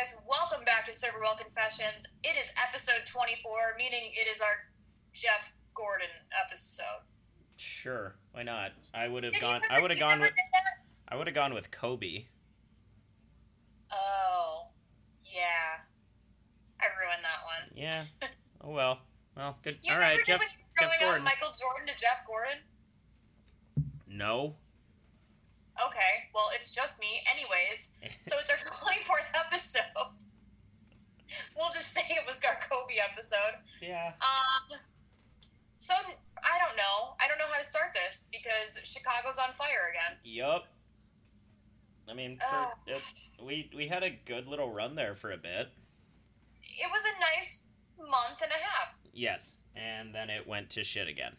guys? Welcome back to Server Well Confessions. It is episode 24, meaning it is our Jeff Gordon episode. Sure, why not? I would have gone. I would have gone with. I would have gone with Kobe. Oh, yeah. I ruined that one. Yeah. Oh well. Well, good. You All right, Jeff. when you were Jeff Gordon. Michael Jordan to Jeff Gordon? No. Okay, well, it's just me. Anyways, so it's our 24th episode. We'll just say it was our Kobe episode. yeah. Um, so I don't know. I don't know how to start this because Chicago's on fire again. Yup. I mean, for, it, we we had a good little run there for a bit. It was a nice month and a half. Yes, and then it went to shit again.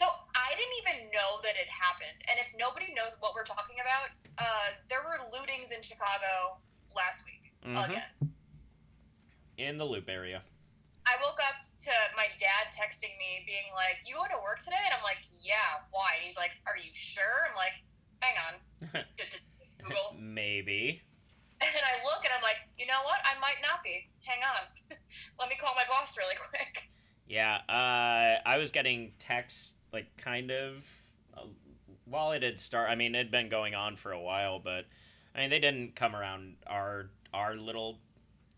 So I didn't even know that it happened. And if nobody knows what we're talking about, uh, there were lootings in Chicago last week Mhm. again. In the loop area. I woke up to my dad texting me, being like, "You going to work today?" And I'm like, "Yeah, why?" And he's like, "Are you sure?" I'm like, "Hang on." Google. Maybe. And I look and I'm like, you know what? I might not be. Hang on. Let me call my boss really quick. Yeah, uh, I was getting texts, like, kind of, uh, while it had started. I mean, it had been going on for a while, but, I mean, they didn't come around our our little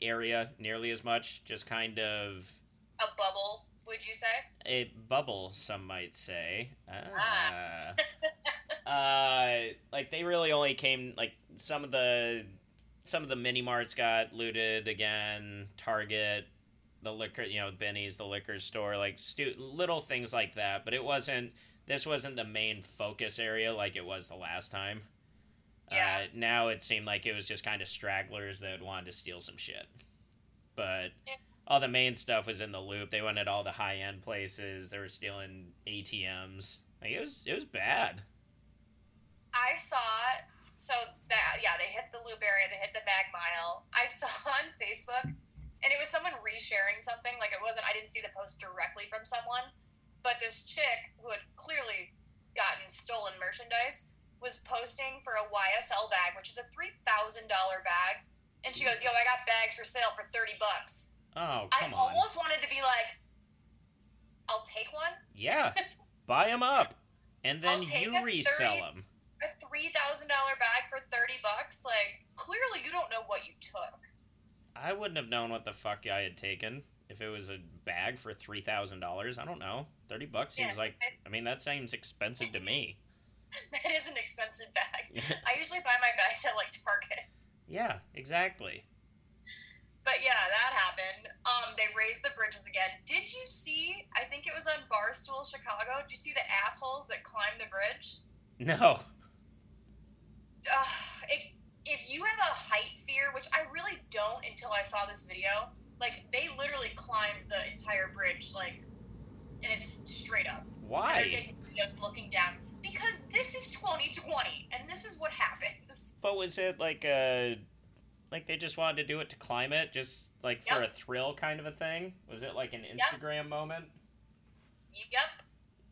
area nearly as much. Just kind of A bubble, would you say? a bubble, some might say. Ah. Ah. uh, like, they really only came, like, some of the. Some of the mini marts got looted again. Target, the liquor, you know, Benny's, the liquor store, like stu- little things like that. But it wasn't. This wasn't the main focus area like it was the last time. Yeah. Uh, now it seemed like it was just kind of stragglers that wanted to steal some shit. But Yeah. all the main stuff was in the loop. They went at all the high end places. They were stealing ATMs. Like it was. It was bad. I saw, so that, yeah, they hit the loop area, they hit the Mag Mile. I saw on Facebook, and it was someone resharing something. Like it wasn't, I didn't see the post directly from someone, but this chick who had clearly gotten stolen merchandise was posting for a YSL bag, which is a $3,000 bag. And she goes, Yo, I got bags for sale for 30 bucks. Oh I come on. almost wanted to be like, I'll take one. Yeah, buy them up, and then you resell 30 them. A three thousand dollar bag for thirty bucks. Like clearly, you don't know what you took. I wouldn't have known what the fuck I had taken if it was a bag for three thousand dollars. I don't know. Thirty bucks seems Yeah, like. I mean, that seems expensive to me. That is an expensive bag. I usually buy my bags at like Target. yeah, exactly. But yeah, that happened. Um, they raised the bridges again. Did you see? I think it was on Barstool Chicago. Did you see the assholes that climbed the bridge? No. Ugh, it, if you have a height fear, which I really don't until I saw this video, like they literally climbed the entire bridge, like, and it's straight up. And Why? they're taking videos looking down because this is 2020, and this is what happens. But was it like a, like they just wanted to do it to climb it, just like for Yep. a thrill kind of a thing? Was it like an Yep. Instagram moment? Yep.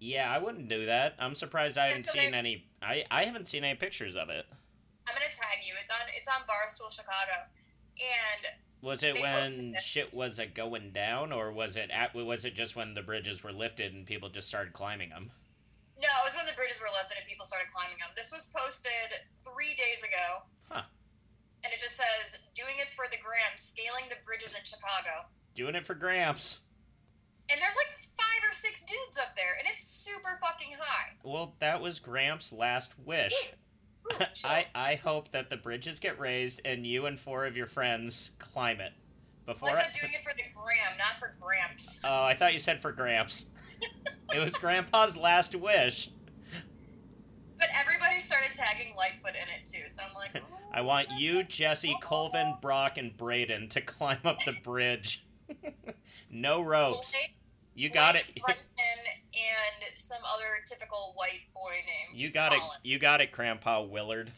Yeah, I wouldn't do that. I'm surprised I haven't so seen any. I I haven't seen any pictures of it. I'm gonna tag you. It's on. It's on Barstool Chicago, and Was it when shit was a going down, or was it at? Was it just when the bridges were lifted and people just started climbing them? no, it was when the bridges were lifted and people started climbing them. This was posted three days ago. Huh. And it just says, "Doing it for the gram, scaling the bridges in Chicago." Doing it for Gramps. And there's like five or six dudes up there, and it's super fucking high. Well, that was Gramps' last wish. I. I hope that the bridges get raised and you and four of your friends climb it. Before. Well, I I- said doing it for the gram, not for Gramps. Oh, I thought you said for Gramps. it was Grandpa's last wish. But everybody started tagging Lightfoot in it too, so I'm like, I want you, Jesse, Colvin, Brock, and Braden to climb up the bridge. no ropes. You got it. Brunson and some other typical white boy name. You got it. You got it, Grandpa Willard.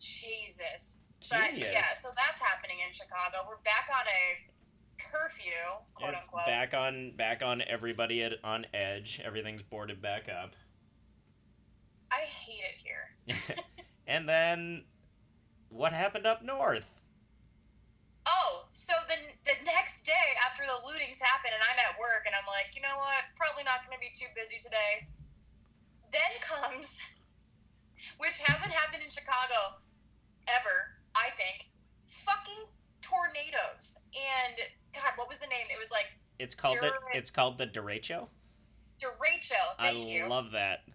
Jesus. But Genius. yeah, so that's happening in Chicago. We're back on a curfew, quote It's unquote. back on back on everybody at, on edge. Everything's boarded back up. I hate it here. and then what happened up north? So the the next day after the lootings happen, and I'm at work, and I'm like, you know what? Probably not going to be too busy today. Then comes, which hasn't happened in Chicago ever, I think, fucking tornadoes. And God, what was the name? It was like It's called the it's called the derecho. derecho. Thank I you. I love that.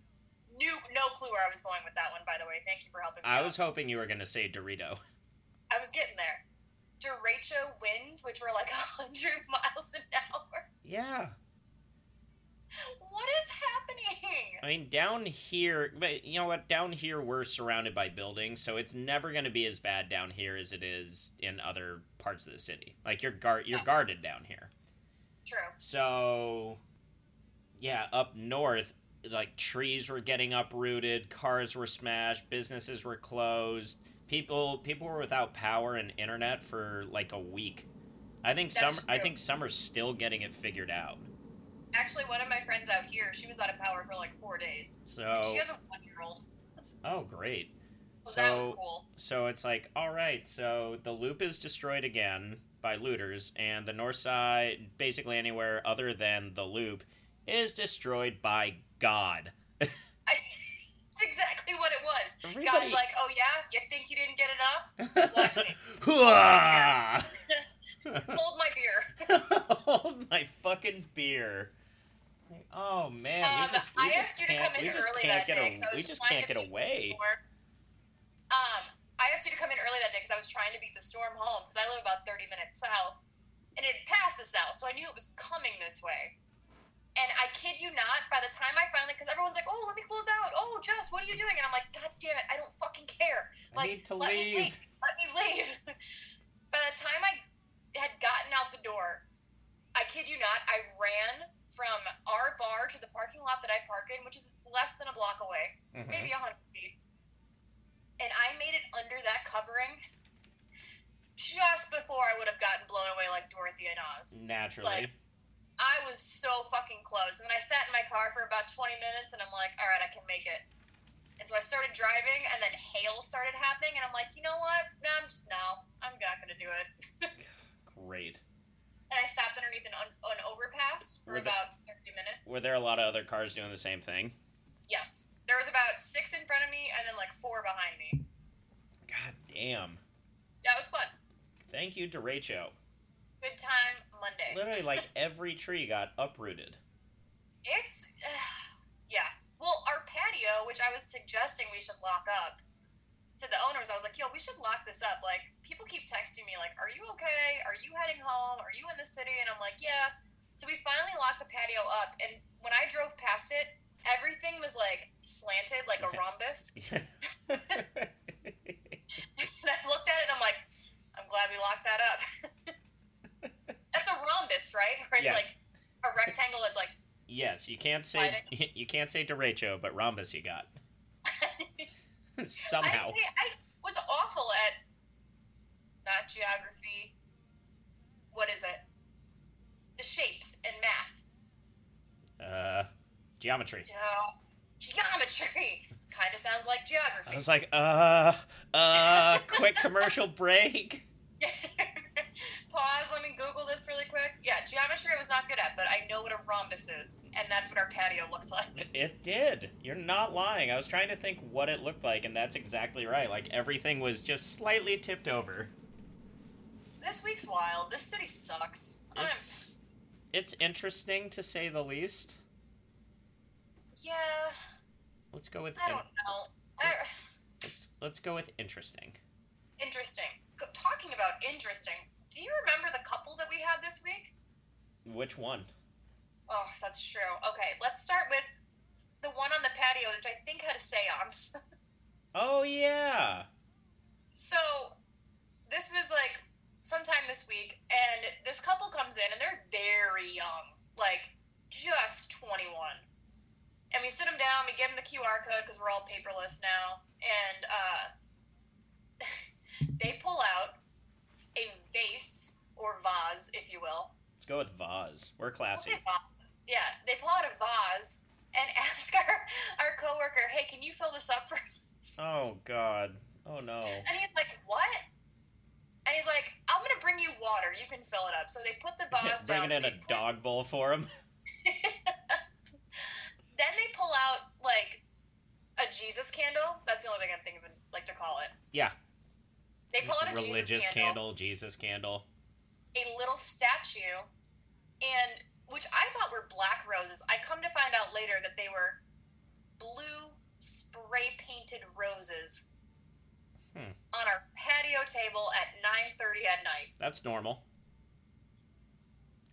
Knew no clue where I was going with that one. By the way, thank you for helping me. I out. was hoping you were gonna say Dorito. I was getting there. Derecho winds, which were like 100 miles an hour. Yeah. What is happening? I mean, down here, but you know what? Down here, we're surrounded by buildings, so it's never going to be as bad down here as it is in other parts of the city. Like you're guard, you're Yeah. guarded down here. True. So, yeah, up north, like trees were getting uprooted, cars were smashed, businesses were closed. People people were without power and internet for like a week. I think That's some I think some are still getting it figured out. Actually, one of my friends out here, she was out of power for like four days. So, And she has a one year old. oh great. So, that was So- cool. So it's like, all right, so the loop is destroyed again by looters, and the north side, basically anywhere other than the loop, is destroyed by God. I, it's exactly what it was. Everybody- God's like, oh yeah, you think you didn't get enough? Watch me. Hold my beer. Hold my fucking beer. Oh man, Um, we just, we I just asked you to can't, come in we just early can't that get day. a, 'cause I was we just can't get away. Um, I asked you to come in early that day because I was trying to beat the storm home because I live about 30 minutes south. And it passed the south, so I knew it was coming this way. And I kid you not, by the time I finally, because everyone's like, oh, let me close out. Oh, Jess, what are you doing? And I'm like, God damn it, I don't fucking care. I Like, need to let me leave. leave. Let me leave. by the time I had gotten out the door, I kid you not, I ran from our bar to the parking lot that I park in, which is less than a block away, Mhm. maybe a 100 feet. And I made it under that covering just before I would have gotten blown away like Dorothy and Oz. Naturally. like- I was so fucking close. And then I sat in my car for about 20 minutes and I'm like, all right, I can make it. And so I started driving and then hail started happening and I'm like, you know what? No, I'm just, no, I'm not going to do it. Great. And I stopped underneath an, un- an overpass for Were the- about 30 minutes. Were there a lot of other cars doing the same thing? Yes. There was about six in front of me and then like four behind me. God damn. Yeah, it was fun. Thank you, Derecho. Good time Monday. Literally, like every tree got uprooted. It's, yeah. Well, our patio, which I was suggesting we should lock up, to the owners, I was like, yo, we should lock this up. Like, people keep texting me, like, are you okay? Are you heading home? Are you in the city? And I'm like, yeah. So we finally locked the patio up. And when I drove past it, everything was like slanted like a rhombus. and I looked at it and I'm like, I'm glad we locked that up. That's a rhombus, right? Where it's Yes. like a rectangle that's like, yes, you can't say you can't say derecho, but rhombus you got somehow. I, I was awful at not geography. What is it? The shapes and math. Uh, geometry. Duh. Geometry kind of sounds like geography. I was like, uh, uh, quick commercial break. Pause. Let me Google this really quick. Yeah, geometry I was not good at, but I know what a rhombus is, and that's what our patio looks like. It did. You're not lying. I was trying to think what it looked like, and that's exactly right. Like everything was just slightly tipped over. This week's wild. This city sucks. I'm- It's it's interesting to say the least. yeah, Let's go with I don't know. I, let's, uh, let's go with interesting. interesting. Talking about interesting, do you remember the couple that we had this week? Which one? Oh, that's true. Okay, let's start with the one on the patio, which I think had a seance. Oh yeah. so, this was like sometime this week, and this couple comes in, and they're very young, like just 21. And we sit them down, we give them the QR code because we're all paperless now, and uh, they pull out a vase or vase, if you will, Let's go with vase. We're classy. Yeah, they pull out a vase and ask our our coworker, "Hey, can you fill this up for us?" Oh god. Oh no. And he's like, "What?" And he's like, "I'm gonna bring you water. You can fill it up. So they put the vase down. Bringing in a put- dog bowl for him. Then they pull out like a Jesus candle. That's the only thing I think of it, like to call it. Yeah. They pull out a Religious Jesus candle, Jesus candle. a little statue, and which I thought were black roses. I come to find out later that they were blue spray painted roses Hmm. on our patio table at 9:30 at night. That's normal.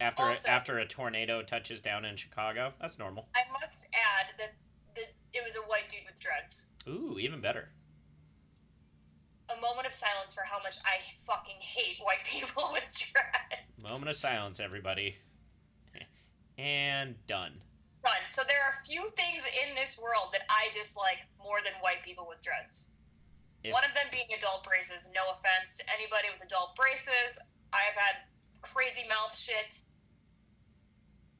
After Also- after a tornado touches down in Chicago, that's normal. I must add that that it was a white dude with dreads. Ooh, even better. A moment of silence for how much I fucking hate white people with dreads. Moment of silence, everybody. And done. Done. So there are a few things in this world that I dislike more than white people with dreads. If- One of them being adult braces. No offense to anybody with adult braces. I have had crazy mouth shit.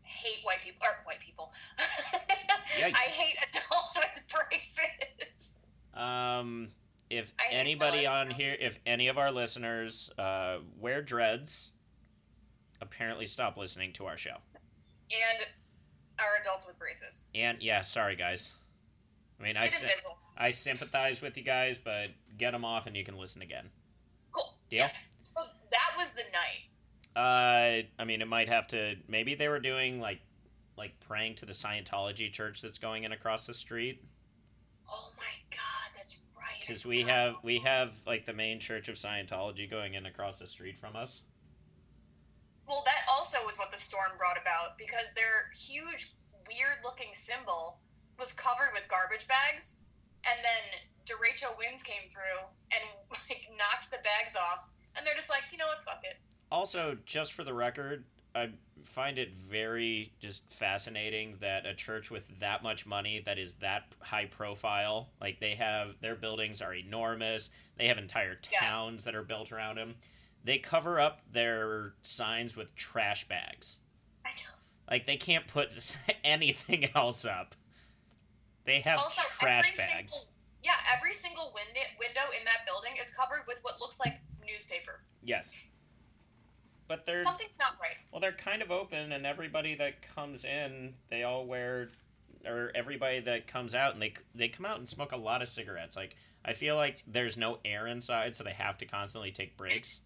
Hate white people or white people. I hate adults with braces. Um, if I anybody on here, if any of our listeners uh, wear dreads, apparently stop listening to our show. And our adults with braces. And yeah, sorry guys. I mean, I Get sy- invisible. I sympathize with you guys, but get them off and you can listen again. Cool. Deal? Yeah. So that was the night. Uh, I mean, it might have to. Maybe they were doing like, like praying to the Scientology church that's going in across the street. Oh my Because we have we have like the main church of Scientology going in across the street from us. Well, that also was what the storm brought about because their huge, weird looking symbol was covered with garbage bags. And then derecho winds came through and like knocked the bags off. And they're just like, you know what, fuck it. Also, just for the record, I find it very just fascinating that a church with that much money that is that high profile, like they have their buildings are enormous. They have entire Yeah. towns that are built around them. They cover up their signs with trash bags. I know. Like they can't put anything else up. They have also, trash every bags. single yeah, every single window window in that building is covered with what looks like newspaper. Yes. But they're Something's not right. well, they're kind of open, and everybody that comes in, they all wear, or everybody that comes out, and they they come out and smoke a lot of cigarettes. Like I feel like there's no air inside, so they have to constantly take breaks.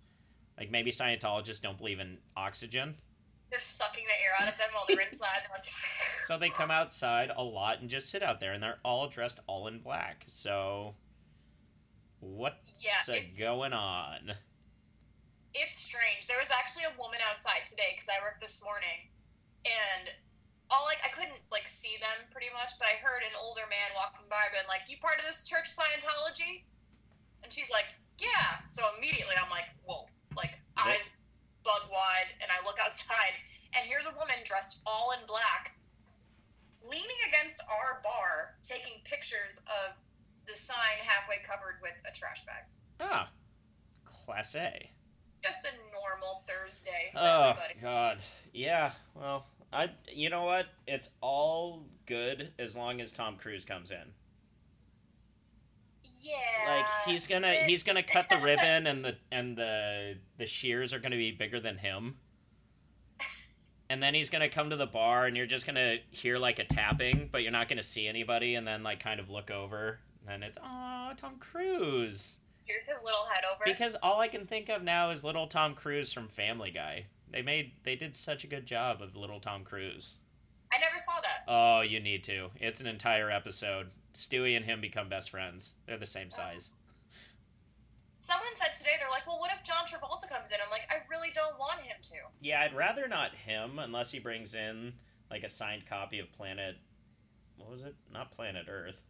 Like maybe Scientologists don't believe in oxygen, They're sucking the air out of them while they're inside. They're like, so they come outside a lot and just sit out there, and they're all dressed all in black. So what's Yeah, going on? It's strange. There was actually a woman outside today because I worked this morning, and all like I couldn't like see them pretty much, but I heard an older man walking by, being like, "You part of this church Scientology?" And she's like, "Yeah." So immediately I'm like, "Whoa!" Like What? eyes bug wide, and I look outside, and here's a woman dressed all in black, leaning against our bar, taking pictures of the sign halfway covered with a trash bag. Ah, class A. Just a normal Thursday Oh everybody. God, yeah. Well, I. You know what? It's all good as long as Tom Cruise comes in. Yeah. Like he's gonna he's gonna cut the ribbon and the and the the shears are gonna be bigger than him. And then he's gonna come to the bar and you're just gonna hear like a tapping, but you're not gonna see anybody. And then like kind of look over, and it's oh Tom Cruise. Here's his little head over. Because all I can think of now is little Tom Cruise from Family Guy. They made they did such a good job of little Tom Cruise. I never saw that. Oh, you need to. It's an entire episode. Stewie and him become best friends. They're the same size. Someone said today they're like, well, what if John Travolta comes in? I'm like, I really don't want him to. Yeah, I'd rather not him unless he brings in like a signed copy of Planet. What was it? Not Planet Earth.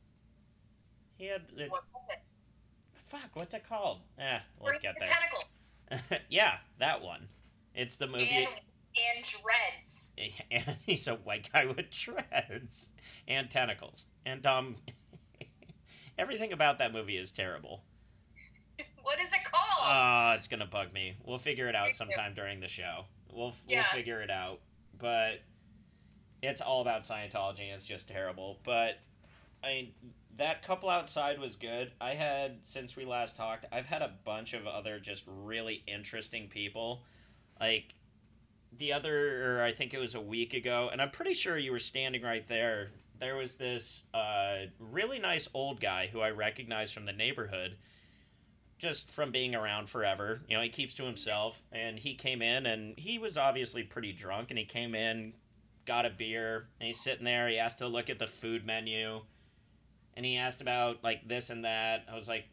He had the, What? Fuck. What's it called? Eh, we'll get the there. tentacles yeah, that one. It's the movie. and and dreads. and he's a white guy with dreads and tentacles and um everything about that movie is terrible What is it called? uh it's gonna bug me we'll figure it out sometime during the show we'll Yeah. we'll figure it out but it's all about scientology it's just terrible but i mean that couple outside was good i had since we last talked i've had a bunch of other just really interesting people like the other, I think it was a week ago, and I'm pretty sure you were standing right there. There was this uh, really nice old guy who I recognized from the neighborhood, just from being around forever. You know, he keeps to himself, and he came in, and he was obviously pretty drunk, and he came in, got a beer, and he's sitting there. He asked to look at the food menu, and he asked about like this and that. I was like,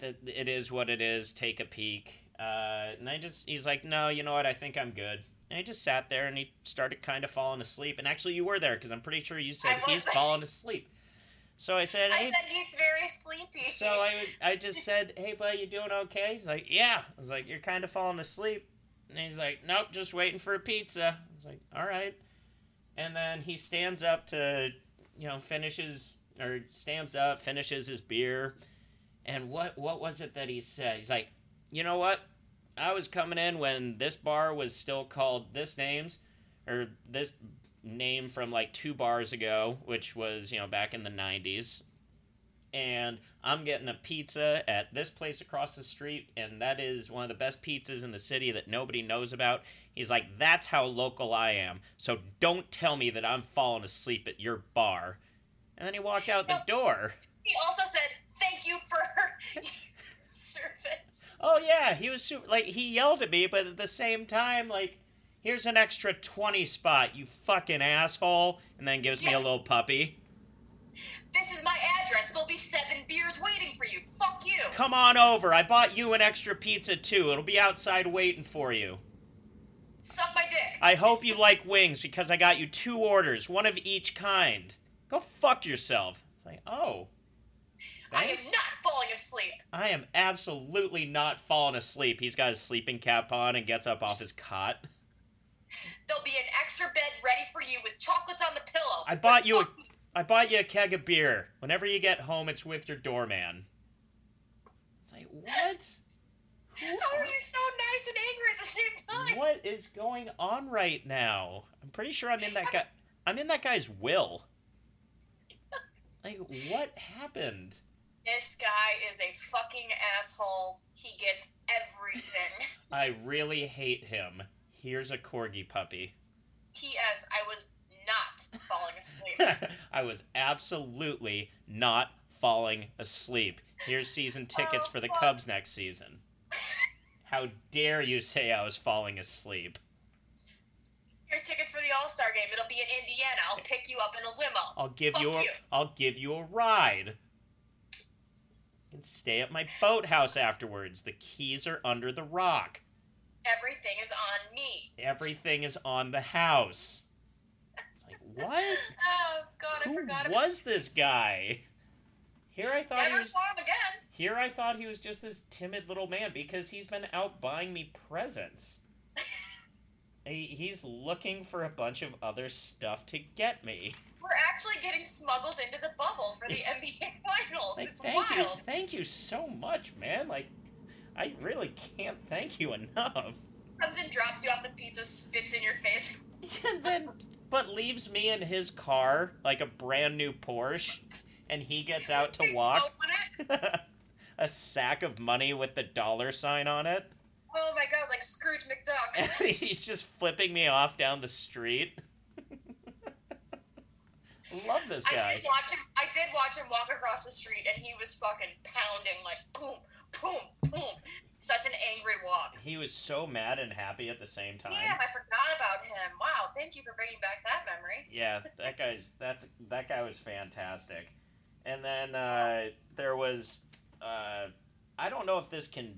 "Th- "It is what it is. Take a peek." Uh, and I just, he's like, "No, you know what? I think I'm good." And he just sat there, and he started kind of falling asleep. And actually, you were there because I'm pretty sure you said he's there. falling asleep. So I said, I "Hey." said he's very sleepy. So I, I just said, "Hey, bud, you doing okay?" He's like, "Yeah." I was like, "You're kind of falling asleep," and he's like, "Nope, just waiting for a pizza." I was like, "All right," and then he stands up to, you know, finishes or stands up, finishes his beer, and what what was it that he said? He's like, "You know what? I was coming in when this bar was still called this names, or this." name from like two bars ago which was you know back in the 90s and I'm getting a pizza at this place across the street, and that is one of the best pizzas in the city that nobody knows about. He's like, That's how local I am. So don't tell me that I'm falling asleep at your bar. And then he walked out the door. he also said, "Thank you for service." Oh, yeah, he was super, like, he yelled at me, but at the same time, like, here's an extra 20 spot, you fucking asshole. And then gives me a little puppy. This is my address. There'll be seven beers waiting for you. Fuck you. Come on over. I bought you an extra pizza, too. It'll be outside waiting for you. Suck my dick. I hope you like wings because I got you two orders, one of each kind. Go fuck yourself. It's like, oh. I am not falling asleep. I am absolutely not falling asleep. He's got his sleeping cap on and gets up off his cot. There'll be an extra bed ready for you with chocolates on the pillow. I bought you a- I bought you a keg of beer. Whenever you get home, it's with your doorman. It's like, what? How are you so nice and angry at the same time? What is going on right now? I'm pretty sure I'm in that guy. I'm in that guy's will. Like, what happened? This guy is a fucking asshole. He gets everything. I really hate him. Here's a corgi puppy. P.S. I was not falling asleep. I was absolutely not falling asleep. Here's season tickets Oh, for the. Cubs next season. How dare you say I was falling asleep? Here's tickets for the All Star game. It'll be in Indiana. I'll pick you up in a limo. I'll give Fuck you a, you. will give you a ride. And stay at my boathouse afterwards. The keys are under the rock. Everything is on me. Everything is on the house. It's like, what? Oh God, I Who forgot. about was this guy? Here I thought he Never was saw him again. Here I thought he was just this timid little man because he's been out buying me presents. He- He's looking for a bunch of other stuff to get me. We're actually getting smuggled into the bubble for the NBA Finals. Like, it's thank wild. you, thank you so much, man. Like, I really can't thank you enough. Comes and drops you off the pizza, spits in your face. And then, but leaves me in his car like a brand new Porsche, and he gets out to walk. A sack of money with the dollar sign on it. Oh my God, like Scrooge McDuck. he's just flipping me off down the street. Love this guy. I did watch him. I did watch him walk across the street, and he was fucking pounding like boom, boom, boom. Such an angry walk. He was so mad and happy at the same time. Damn, I forgot about him. Wow, thank you for bringing back that memory. Yeah, that guy's that's that guy was fantastic. And then uh, there was uh, I don't know if this can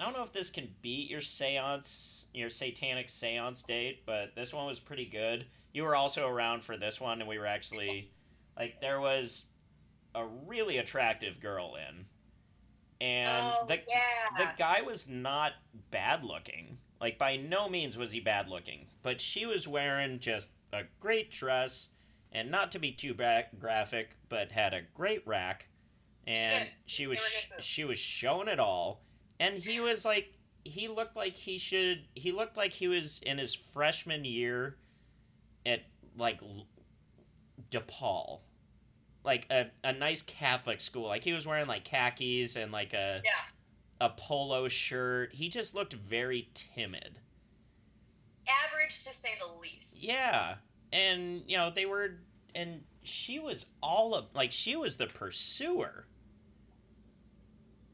I don't know if this can beat your seance your satanic seance date, but this one was pretty good. You were also around for this one and we were actually like there was a really attractive girl in. And oh the yeah. the guy was not bad looking. Like by no means was he bad looking, but she was wearing just a great dress, and not to be too bra- graphic, but had a great rack, and she was sh- she was showing it all, and he was like he looked like he should he looked like he was in his freshman year at like DePaul. Like a, a nice Catholic school. Like he was wearing like khakis and like a yeah. a polo shirt. He just looked very timid. Average to say the least. Yeah. And, you know, they were and she was all of like she was the pursuer.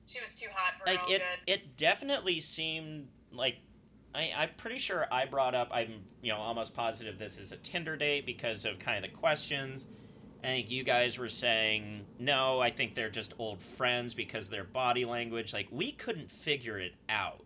She was too hot for Like her own it good. it definitely seemed like I, I'm pretty sure I brought up I'm you know almost positive this is a Tinder date because of kind of the questions. I think you guys were saying no, I think they're just old friends because their body language like we couldn't figure it out.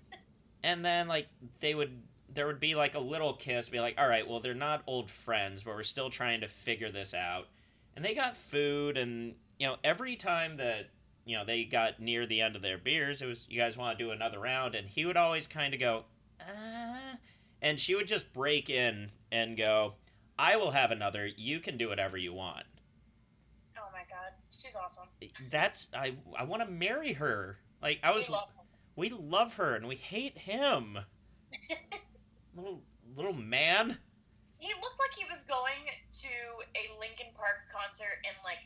and then like they would there would be like a little kiss be like all right, well they're not old friends, but we're still trying to figure this out. And they got food and you know every time that you know they got near the end of their beers it was you guys want to do another round? And he would always kind of go uh, and she would just break in and go i will have another you can do whatever you want. Oh my god, she's awesome. that's i i want to marry her. Like i was we love her. we love her and we hate him. Little little man. He looked like he was going to a Linkin Park concert in like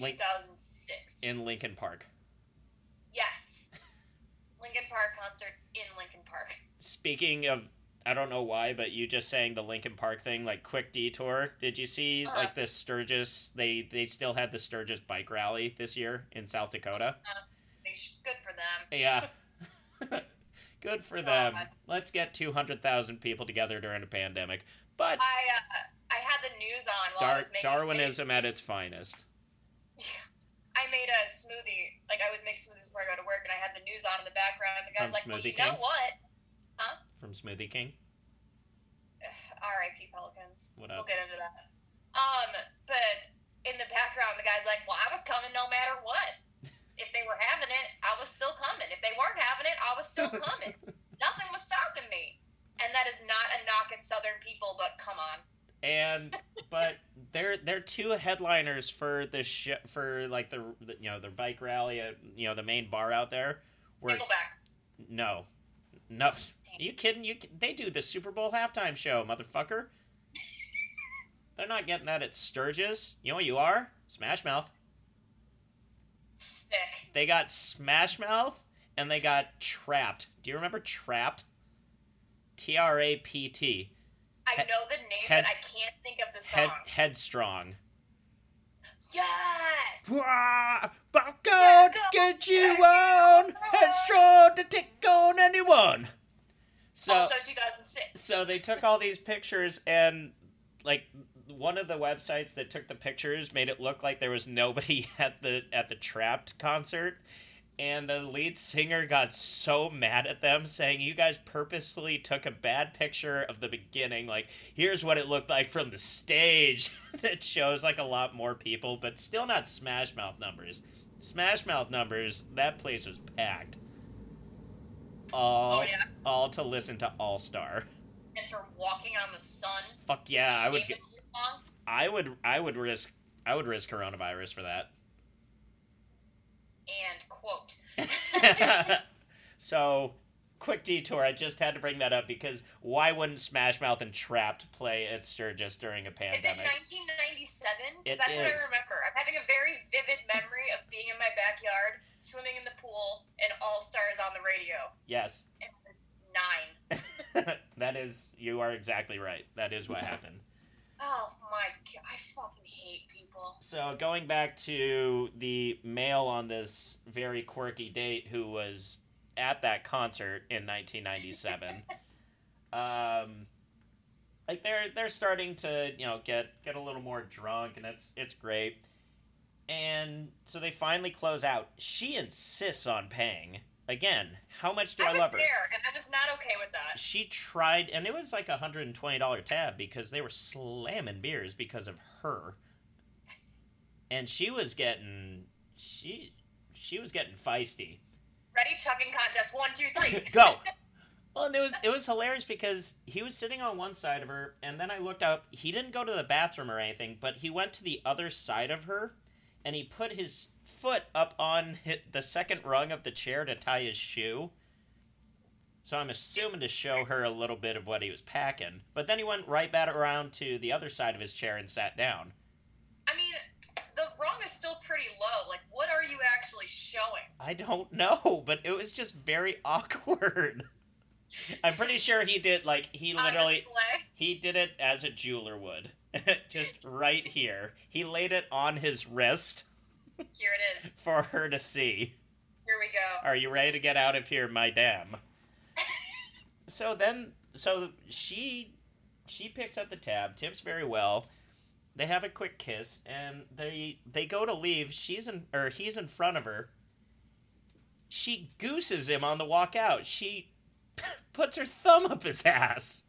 Link- 2006. in lincoln park yes. Linkin Park concert in Lincoln Park. speaking of I don't know why, but you just saying the Lincoln Park thing, like quick detour. Did you see Uh-huh. like the Sturgis? They they still had the Sturgis bike rally this year in South Dakota. Sh- good for them. Yeah, good for them. Let's get two hundred thousand people together during a pandemic. But I uh, I had the news on while I was making Darwinism at its finest. I made a smoothie. Like I was making smoothies before I go to work, and I had the news on in the background. And the guy's From like, "Well, Smoothie you know King? what? From Smoothie King. R.I.P. Pelicans. What We'll get into that. Um, but in the background, the guy's like, "Well, I was coming no matter what. If they were having it, I was still coming. If they weren't having it, I was still coming. Nothing was stopping me." And that is not a knock at Southern people, but come on. And but they're they're two headliners for the sh- for like the, the you know the bike rally at you know the main bar out there. Where Nickelback. no, no, are you kidding? You they do the Super Bowl halftime show, motherfucker. They're not getting that at Sturgis. You know what you are? Smash Mouth. Sick. They got Smash Mouth and they got Trapt. Do you remember Trapt? T R A P T. I know the name, head- but I can't think of the song. Head Headstrong. Yes. Wah, out to get you on, headstrong to take on anyone. So, also 2006. so they took all these pictures and, like, one of the websites that took the pictures made it look like there was nobody at the at the Trapt concert, and the lead singer got so mad at them, saying, "You guys purposely took a bad picture of the beginning. Like, here's what it looked like from the stage. that shows like a lot more people, but still not Smash Mouth numbers. Smash Mouth numbers. That place was packed. All, Oh yeah. all to listen to All Star. And for walking on the sun. Fuck yeah, I would. I would. I would risk. I would risk coronavirus for that. And quote. so, quick detour. I just had to bring that up because why wouldn't Smash Mouth and Trapt play at Sturgis during a pandemic? Is it 1997? Because that's what I remember. I'm having a very vivid memory of being in my backyard, swimming in the pool, and All Stars on the radio. Yes, And nine. that is. You are exactly right. That is what happened. Oh my god, I fucking hate people. So going back to the male on this very quirky date who was at that concert in 1997, um, like they're they're starting to you know get get a little more drunk and it's it's great, and so they finally close out. She insists on paying again. How much do I I, was love her? there, and I'm just not okay with that. She tried, and it was like a hundred and twenty dollar tab because they were slamming beers because of her, and she was getting she she was getting feisty. Ready? Chugging contest. One, two, three. Go. Well, and it was it was hilarious because he was sitting on one side of her, and then I looked up. He didn't go to the bathroom or anything, but he went to the other side of her, and he put his foot up on the second rung of the chair to tie his shoe. So I'm assuming to show her a little bit of what he was packing. But then he went right back around to the other side of his chair and sat down. The rung is still pretty low. Like, what are you actually showing? I don't know, but it was just very awkward. I'm pretty sure he did like he literally he did it as a jeweler would. just right here. He laid it on his wrist Here it is. for her to see. Here we go. Are you ready to get out of here, my dam? so then, so she she picks up the tab, tips very well. They have a quick kiss, and they they go to leave. She's in or he's in front of her. She gooses him on the walk out. She puts her thumb up his ass.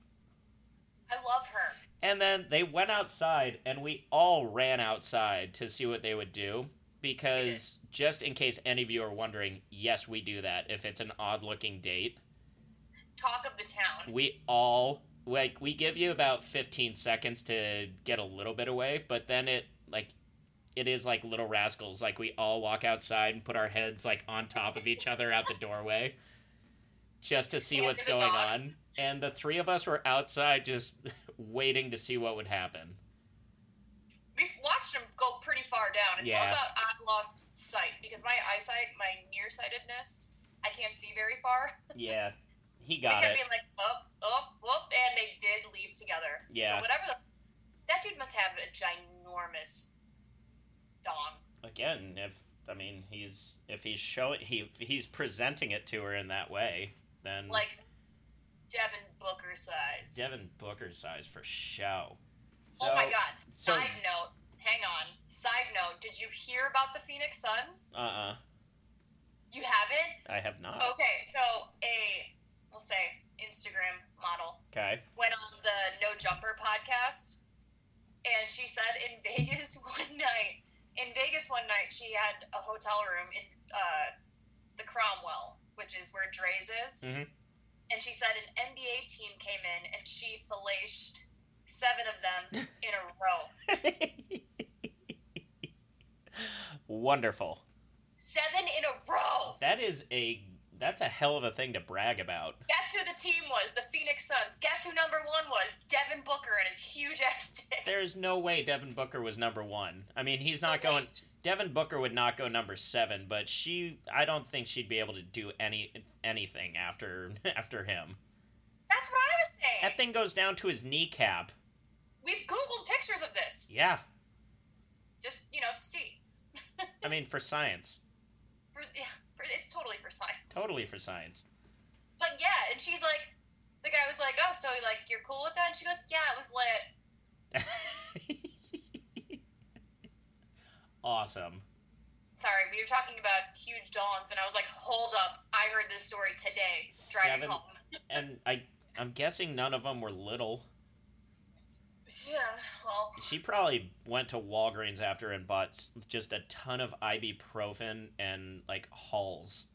I love her. And then they went outside, and we all ran outside to see what they would do. Because, just in case any of you are wondering, yes, we do that if it's an odd looking date. Talk of the town. We all, like, we give you about 15 seconds to get a little bit away, but then it, like, it is like little rascals. Like, we all walk outside and put our heads, like, on top of each other out the doorway just to see what's going on. And the three of us were outside just waiting to see what would happen. We've watched them go pretty far down. It's all about I lost sight because my eyesight, my nearsightedness, I can't see very far. Yeah, he They got kept it. being like, oh, oh, oh, and they did leave together. Yeah. So whatever the, that dude must have a ginormous dong. Again, if I mean he's if he's showing he he's presenting it to her in that way, then Like Devin Booker size. Devin Booker size for show. So, oh my god. so- Side note. Hang on. Side note. Did you hear about the Phoenix Suns? Uh uh You haven't? I have not. Okay, so a we'll say Instagram model Okay. went on the No Jumper podcast, and she said in Vegas one night, in Vegas one night, she had a hotel room in uh, the Cromwell, which is where Drai's is, Mhm. and she said an NBA team came in and she filleted seven of them in a row. Wonderful. Seven in a row. That is a that's a hell of a thing to brag about. Guess who the team was? The Phoenix Suns. Guess who number one was? Devin Booker and his huge ass dick. There's no way Devin Booker was number one. I mean, he's not going. Devin Booker would not go number seven, but she, I don't think she'd be able to do any anything after after him. That's what I was saying. That thing goes down to his kneecap. We've Googled pictures of this. Yeah, Just, you know, see. I mean for science, For, yeah, for, it's totally for science. totally for science. But yeah, and she's like, the guy was like, oh, so like you're cool with that? And she goes, yeah, it was lit. awesome. Sorry, we were talking about huge dongs, and I was like, hold up, I heard this story today driving Seven- home. And I, I'm guessing none of them were little. Yeah, well, She probably went to Walgreens after and bought just a ton of ibuprofen and like Halls,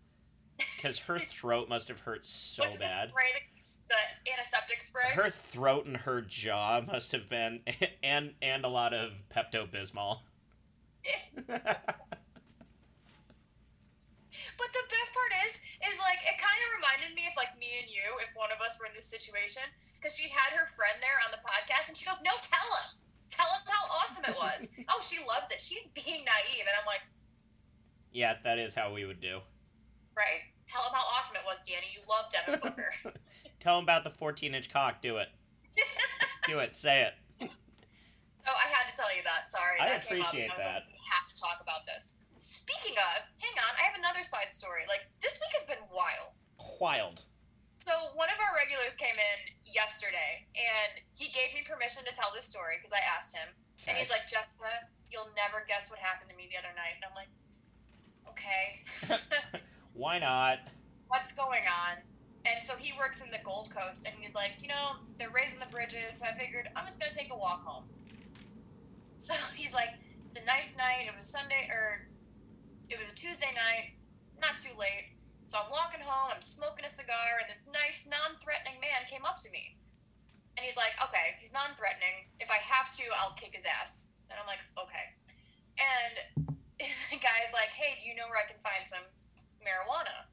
because her throat must have hurt so what's bad. The, spray, the, the antiseptic spray. Her throat and her jaw must have been, and and a lot of Pepto Bismol. But the best part is, is like it kind of reminded me of like me and you if one of us were in this situation because she had her friend there on the podcast and she goes, "No, tell him, tell him how awesome it was." oh, she loves it. She's being naive, and I'm like, yeah, that is how we would do. right? Tell him how awesome it was, Danny. You love Devin Booker. Tell him about the 14 inch cock. Do it. Do it. Say it. so I had to tell you that. Sorry, I that came up, and appreciate I was that. Like, we have to talk about this. Speaking of, hang on, I have another side story. Like this week has been wild. Wild. So one of our regulars came in yesterday, and he gave me permission to tell this story because I asked him, and he's like, "Jessica, you'll never guess what happened to me the other night." And I'm like, "Okay, Why not? what's going on?" And so he works in the Gold Coast, and he's like, "You know, they're raising the bridges, so I figured I'm just gonna take a walk home." So he's like, "It's a nice night. It was Sunday, or it was a Tuesday night, not too late." So I'm walking home, I'm smoking a cigar, and this nice, non threatening man came up to me. And he's like, okay, he's non threatening. If I have to, I'll kick his ass. And I'm like, okay. And the guy's like, hey, do you know where I can find some marijuana?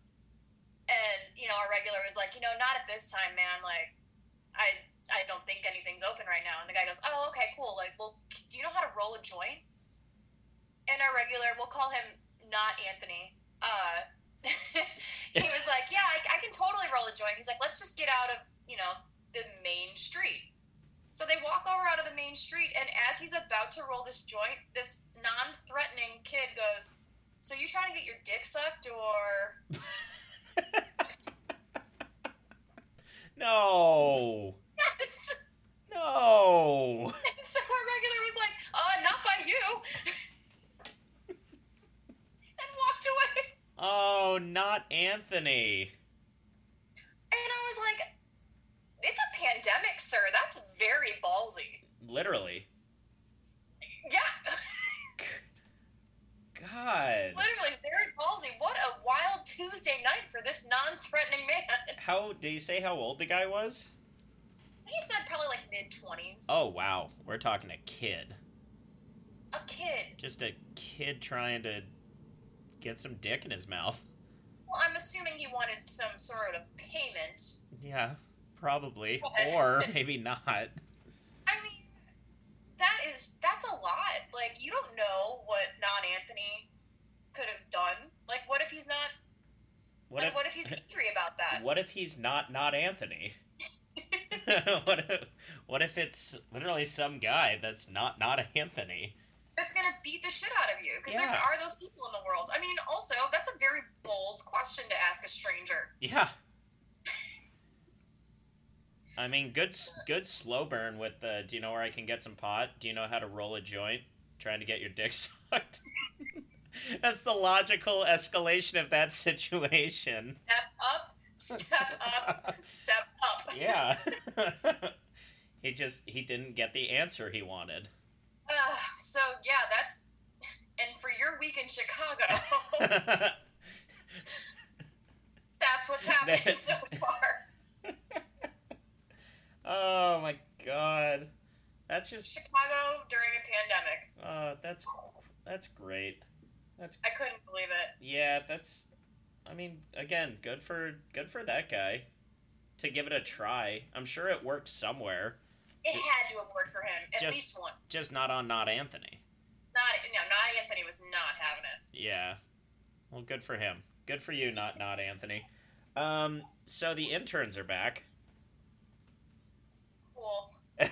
And, you know, our regular was like, you know, not at this time, man. Like, I I don't think anything's open right now. And the guy goes, oh, okay, cool. Like, well, do you know how to roll a joint? and our regular, we'll call him not Anthony. Uh, he was like, "Yeah, I, I can totally roll a joint." He's like, "Let's just get out of you know the main street." So they walk over out of the main street, and as he's about to roll this joint, this non-threatening kid goes, "So you trying to get your dick sucked, or?" no. Yes. No. And so our regular was like, "Uh, not by you," and walked away. Oh, not Anthony. And I was like, "It's a pandemic, sir. That's very ballsy." Literally. Yeah. God. Literally, very ballsy. What a wild Tuesday night for this non-threatening man. How did you say how old the guy was? He said probably like mid twenties. Oh wow, we're talking a kid. A kid. Just a kid trying to get some dick in his mouth. Well, I'm assuming he wanted some sort of payment. Yeah, probably. Or maybe not. I mean, that is that's a lot. Like you don't know what non-Anthony could have done. Like, what if he's not? What like, if what if he's angry about that? what if he's not not Anthony? what if what if it's literally some guy that's not not Anthony? That's gonna beat the shit out of you because there are those people in the world. I mean, also that's a very bold question to ask a stranger. Yeah. I mean, good good slow burn with the. Do you know where I can get some pot? Do you know how to roll a joint? Trying to get your dick sucked. That's the logical escalation of that situation. Step up, step up, step up. Yeah. he just he didn't get the answer he wanted. Uh, so yeah, that's and for your week in Chicago, that's what's happening That- so far. oh my god. That's just Chicago during a pandemic. uh that's that's great. That's I couldn't believe it. Yeah, that's. I mean, again, good for good for that guy to give it a try. I'm sure it works somewhere, It Ju- had to have worked for him at just- least one. just not on not Anthony. Not no, not Anthony was not having it. Yeah. Well, good for him. Good for you, not not Anthony. Um, so the interns are back. Cool,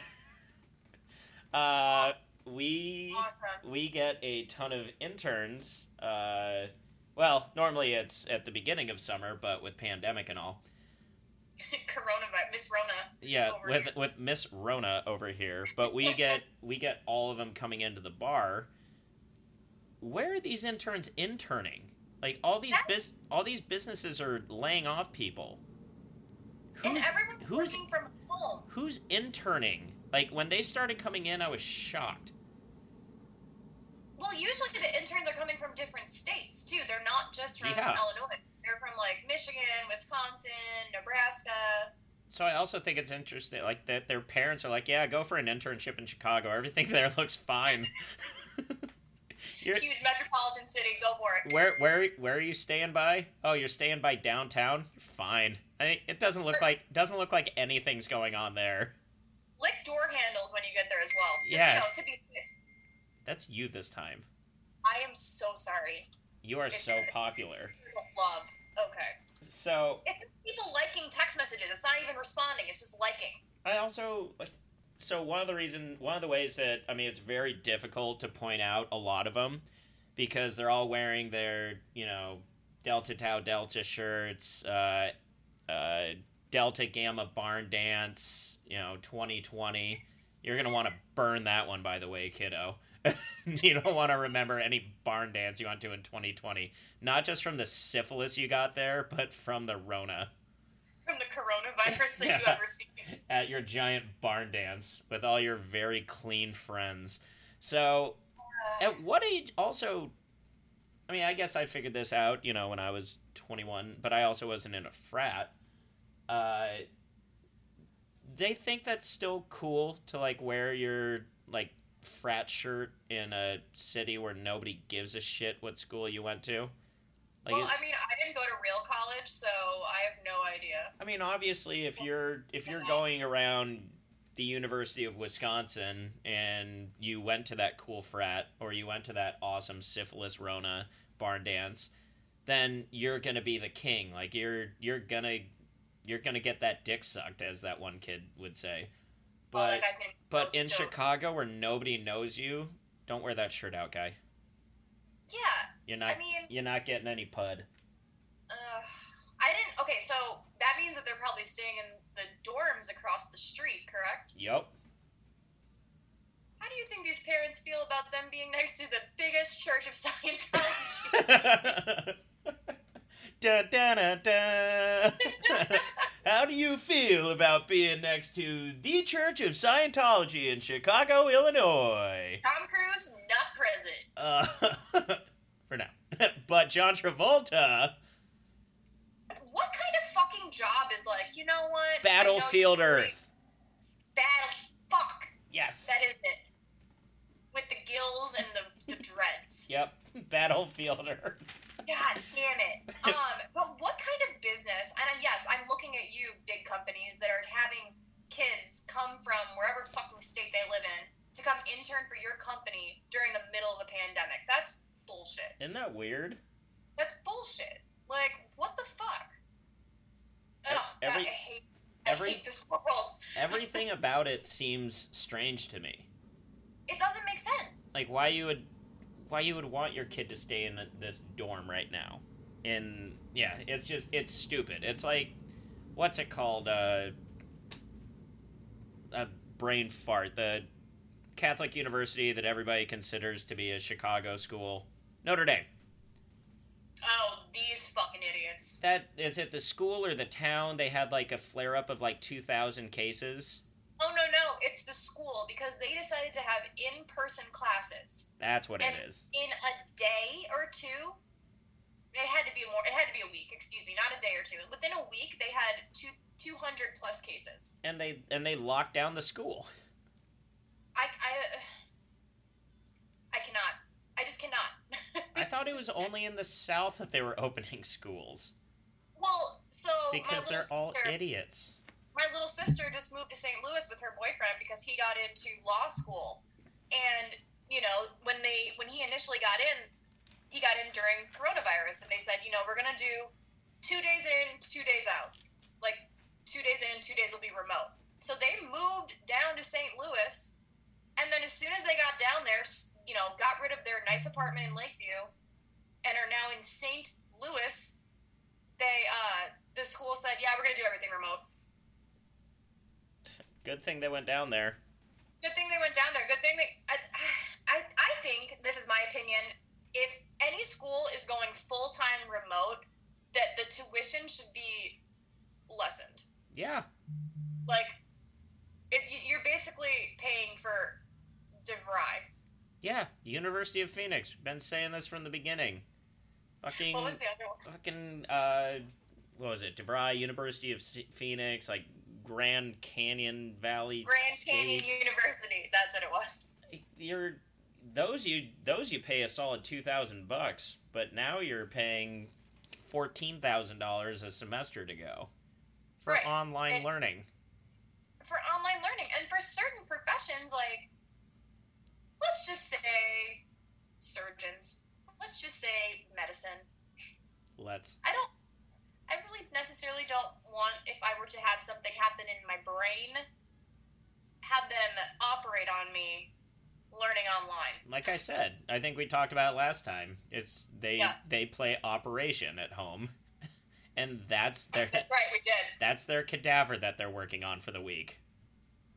Uh, we awesome. we get a ton of interns. Uh, well, normally it's at the beginning of summer, but with pandemic and all. Coronavirus, Miss Rona. Yeah, with here. with Miss Rona over here, but we get we get all of them coming into the bar. Where are these interns interning? Like all these That's- bus- all these businesses are laying off people. And Who's everyone's who's working from home. who's interning? Like when they started coming in, I was shocked. Well, usually the interns are coming from different states too. They're not just from Yeah. Illinois. They're from like Michigan, Wisconsin, Nebraska. So I also think it's interesting, like that their parents are like, "Yeah, go for an internship in Chicago. Everything there looks fine." You're, Huge metropolitan city. Go for it. Where where where are you staying by? Oh, you're staying by downtown. Fine. I, it doesn't look like doesn't look like anything's going on there. Lick door handles when you get there as well. Just, Yeah. You know, to be safe. That's you this time. I am so sorry. You are It's- so popular. Love. Okay. So It's people liking text messages. It's not even responding. It's just liking. I also like. So one of the reason, one of the ways that I mean, it's very difficult to point out a lot of them because they're all wearing their you know Delta Tau Delta shirts, uh, uh, Delta Gamma Barn Dance, you know, 2020. You're gonna want to burn that one, by the way, kiddo. you don't want to remember any barn dance you went to in 2020. Not just from the syphilis you got there, but from the Rona From the coronavirus that you ever received. at your giant barn dance with all your very clean friends. So, Uh, at what age? Also, I mean, I guess I figured this out, you know, when I was 21, but I also wasn't in a frat. Uh, they think that's still cool to like wear your like frat shirt in a city where nobody gives a shit what school you went to. Like, well, I mean, I didn't go to real college, so I have no idea. I mean, obviously, if you're if you're going around the University of Wisconsin and you went to that cool frat or you went to that awesome syphilis Rona barn dance, then you're gonna be the king. Like you're you're gonna you're gonna get that dick sucked, as that one kid would say. But guy's but so in stoked. Chicago where nobody knows you, don't wear that shirt out, guy. Yeah, You're not I mean, you're not getting any pud. uh, I didn't. Okay, so that means that they're probably staying in the dorms across the street, correct? Yup. How do you think these parents feel about them being next to the biggest church of Scientology? da, da, da, da. How do you feel about being next to the Church of Scientology in Chicago, Illinois? Tom Cruise, not present. Uh, for now. but John Travolta, what kind of fucking job is like, you know what? I know Battlefield Earth. Battle. Fuck. Yes. That is it. With the gills and the, the dreads. Yep. Battlefield Earth. God damn it. Um, but what kind of business? And yes, I'm looking at you, big companies that are having kids come from wherever fucking state they live in to come intern for your company during the middle of a pandemic. That's bullshit. Isn't that weird? That's bullshit. Like, what the fuck? Ugh, Every- God, I hate, I every- hate this world. Everything about it seems strange to me. It doesn't make sense. like why you would why you would want your kid to stay in this dorm right now. And yeah it's just it's stupid. It's like what's it called uh a brain fart. The catholic university that everybody considers to be a chicago school. Notre dame. Oh, these fucking idiots. that is it the school or the town? They had like a flare up of like 2000 cases Oh, no, no. It's the school because they decided to have in person classes. that's what And- it is in a day or two it had to be more it had to be a week excuse me not a day or two within a week they had two 200 plus cases and they and they locked down the school i i i cannot i just cannot i thought it was only in the south that they were opening schools well so because my they're all sister idiots. My little sister just moved to st louis with her boyfriend because he got into law school. And you know when they when he initially got in he got in during coronavirus and they said you know we're gonna do two days in two days out. Like two days in two days will be remote. So they moved down to st louis and then as soon as they got down there you know got rid of their nice apartment in lakeview and are now in st louis they uh the school said yeah we're gonna do everything remote Good thing they went down there. Good thing they went down there. Good thing they. I, I, I think this is my opinion. If any school is going full time remote, that the tuition should be lessened. Yeah, Like, if you- you're basically paying for DeVry. yeah. University of Phoenix. Been saying this from the beginning. Fucking, What was the other one? fucking. Uh, what was it? DeVry, University of Phoenix, like Grand Canyon Valley. Grand Canyon University. That's what it was. You're those you those you pay a solid two thousand bucks, but now you're paying fourteen thousand dollars a semester to go for Right. online And- learning. For online learning. And for certain professions, like, let's just say surgeons. Let's just say medicine. Let's. I don't. I really necessarily don't want if I were to have something happen in my brain, have them operate on me, learning online. like I said, I think we talked about it last time. It's they Yeah. they play Operation at home, and that's their That's right, we did. that's their cadaver that they're working on for the week.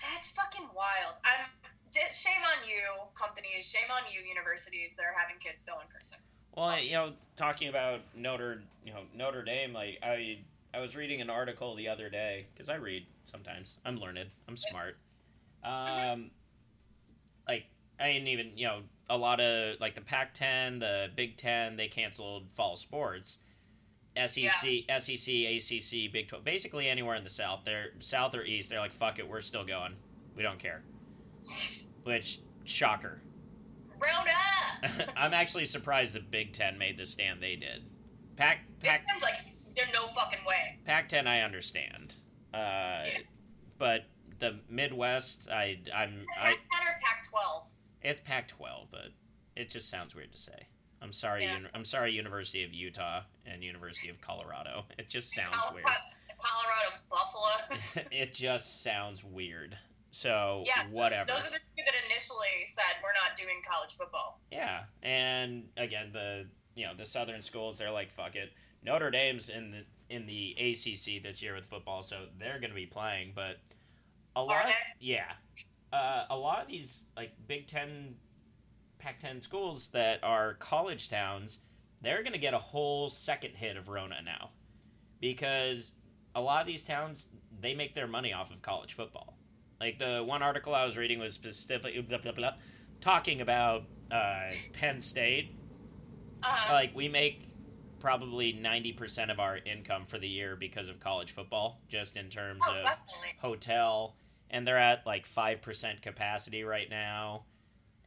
That's fucking wild. I'm. Shame on you, companies. Shame on you, universities that are having kids go in person. Well, you know, talking about Notre you know Notre Dame, like I I was reading an article the other day because I read sometimes. I'm learned. I'm smart. Um, like I didn't even you know a lot of like the Pac-10, the Big Ten, they canceled fall sports. SEC, SEC, ACC, Big Twelve, basically anywhere in the South, they're South or East, they're like fuck it, we're still going, we don't care. Which shocker. Up. I'm actually surprised the Big Ten made the stand they did. Pac Big Pac Ten's like, there's no fucking way. Pac-10, I understand, uh, Yeah. but the Midwest, I I'm I, Pac 10 or Pac 12? it's Pac-12, but it just sounds weird to say. I'm sorry. Yeah. I'm sorry, University of Utah and University of Colorado. It just sounds weird. Colorado Buffaloes. it just sounds weird. So yeah, those- whatever. Those are the two that initially said we're not doing college football. Yeah, and again, the you know the Southern schools, they're like, fuck it. Notre Dame's in the in the ACC this year with football, so they're going to be playing. But a lot, yeah, uh, a lot of these like Big Ten, Pac-10 schools that are college towns, they're going to get a whole second hit of Rona now, because a lot of these towns they make their money off of college football. Like the one article I was reading was specifically blah, blah, blah, talking about uh, Penn State. Uh-huh. Like we make probably ninety percent of our income for the year because of college football, just in terms oh, of definitely. hotel, and they're at like five percent capacity right now.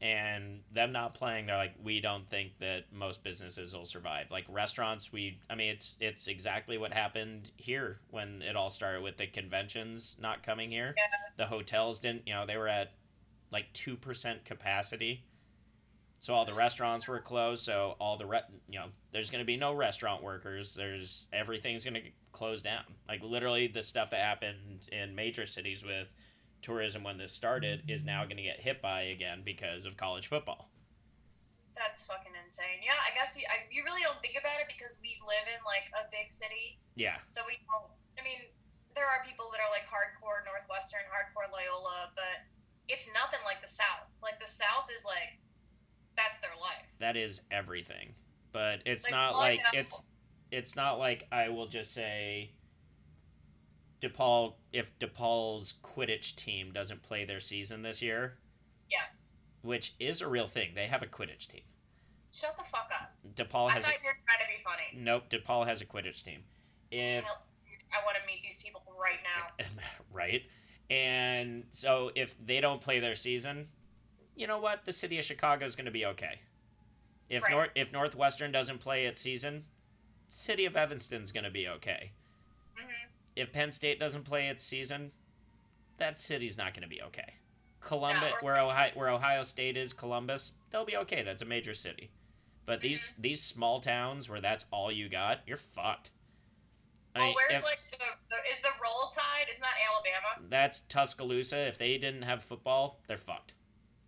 And them not playing, they're like, we don't think that most businesses will survive. Like restaurants, we, I mean, it's it's exactly what happened here when it all started with the conventions not coming here. Yeah. The hotels didn't, you know, they were at like two percent capacity, so all the restaurants were closed. So all the, re- you know, there's going to be no restaurant workers. There's everything's going to close down. Like literally, the stuff that happened in major cities with tourism when this started is mm-hmm. now going to get hit by again because of college football. That's fucking insane. Yeah, I guess you, I, you really don't think about it because we live in like a big city, Yeah, so we don't. I mean, there are people that are like hardcore Northwestern, hardcore Loyola, but it's nothing like the South. Like the South is like that's their life. that is everything. But it's Like, not like it's it's not like I will just say DePaul if DePaul's Quidditch team doesn't play their season this year. Yeah. Which is a real thing. They have a Quidditch team. Shut the fuck up. DePaul I has thought a, you were trying to be funny. nope. DePaul has a Quidditch team. If Hell, I want to meet these people right now. right, and so if they don't play their season, you know what? The city of Chicago is going to be okay. If Right. North if Northwestern doesn't play its season, city of Evanston's going to be okay. hmm If Penn State doesn't play its season, that city's not going to be okay. Columbus, or- where Ohio, where Ohio State is, Columbus, they'll be okay. That's a major city. But mm-hmm. these these small towns where that's all you got, you're fucked. I Well, mean, where's if- like the, the is the roll tide? Isn't that Alabama? that's Tuscaloosa. If they didn't have football, they're fucked.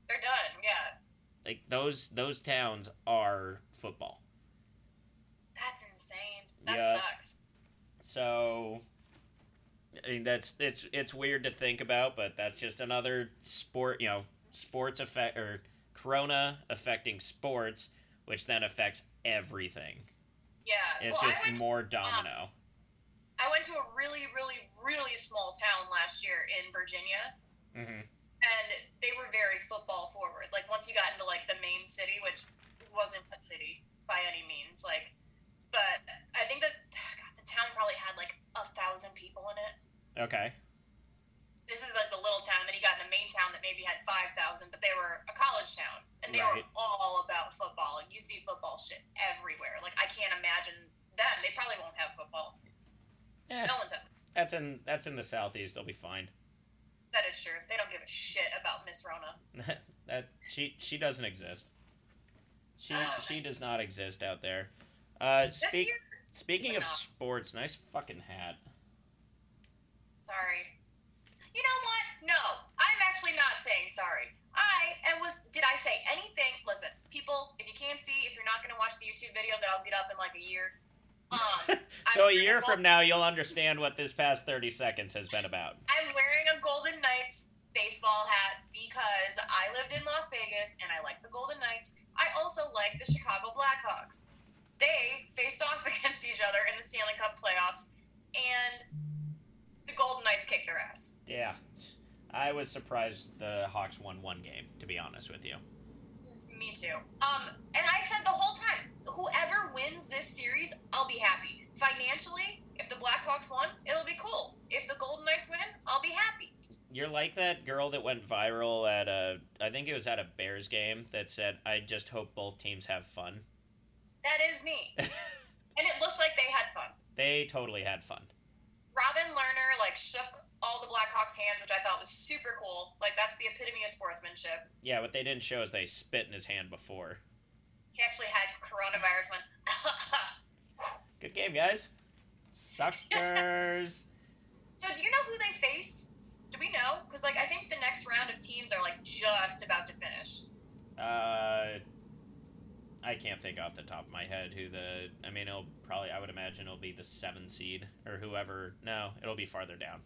They're done. Yeah, Like those those towns are football. that's insane. That Yeah. sucks. So I mean that's it's it's weird to think about, but that's just another sport, you know, sports affect or corona affecting sports, which then affects everything. Yeah. It's well, just more domino. I went to a really, really, really small town last year in Virginia, hmm and they were very football forward. Like once you got into like the main city, which wasn't a city by any means, like, but I think that God, the town probably had like a thousand people in it. Okay. this is like the little town, and then you got in the main town that maybe had five thousand, but they were a college town, and they Right. were all about football. And you see football shit everywhere. Like I can't imagine them. They probably won't have football. Eh, No one's have. that's in that's in the southeast. They'll be fine. That is true. They don't give a shit about Miss Rona. that she she doesn't exist. She Oh, she does not exist out there. Uh, speak, year, speaking of enough. sports, nice fucking hat. Sorry. You know what? No, I'm actually not saying sorry. I and was did I say anything? Listen, people, if you can't see, if you're not gonna watch the YouTube video that I'll get up in like a year, um, So I'm a year from now, you'll understand what this past thirty seconds has been about. I'm wearing a Golden Knights baseball hat because I lived in Las Vegas and I like the Golden Knights. I also like the Chicago Blackhawks. They faced off against each other in the Stanley Cup playoffs, and the Golden Knights kicked their ass. Yeah, I was surprised the Hawks won one game. To be honest with you, Me too. Um, and I said the whole time, whoever wins this series, I'll be happy. Financially, if the Blackhawks won, it'll be cool. If the Golden Knights win, I'll be happy. you're like that girl that went viral at a I think it was at a Bears game that said, "I just hope both teams have fun." That is me. and it looked like they had fun. they totally had fun. Robin Lehner like shook all the Blackhawks hands, which I thought was super cool. Like that's the epitome of sportsmanship. Yeah, what they didn't show is they spit in his hand before. He actually had coronavirus. Went. Good game, guys. Suckers. so do you know who they faced? Do we know? Because like I think the next round of teams are like just about to finish. uh, I can't think off the top of my head who the. I mean, it'll probably. I would imagine it'll be the seven seed or whoever. No, it'll be farther down.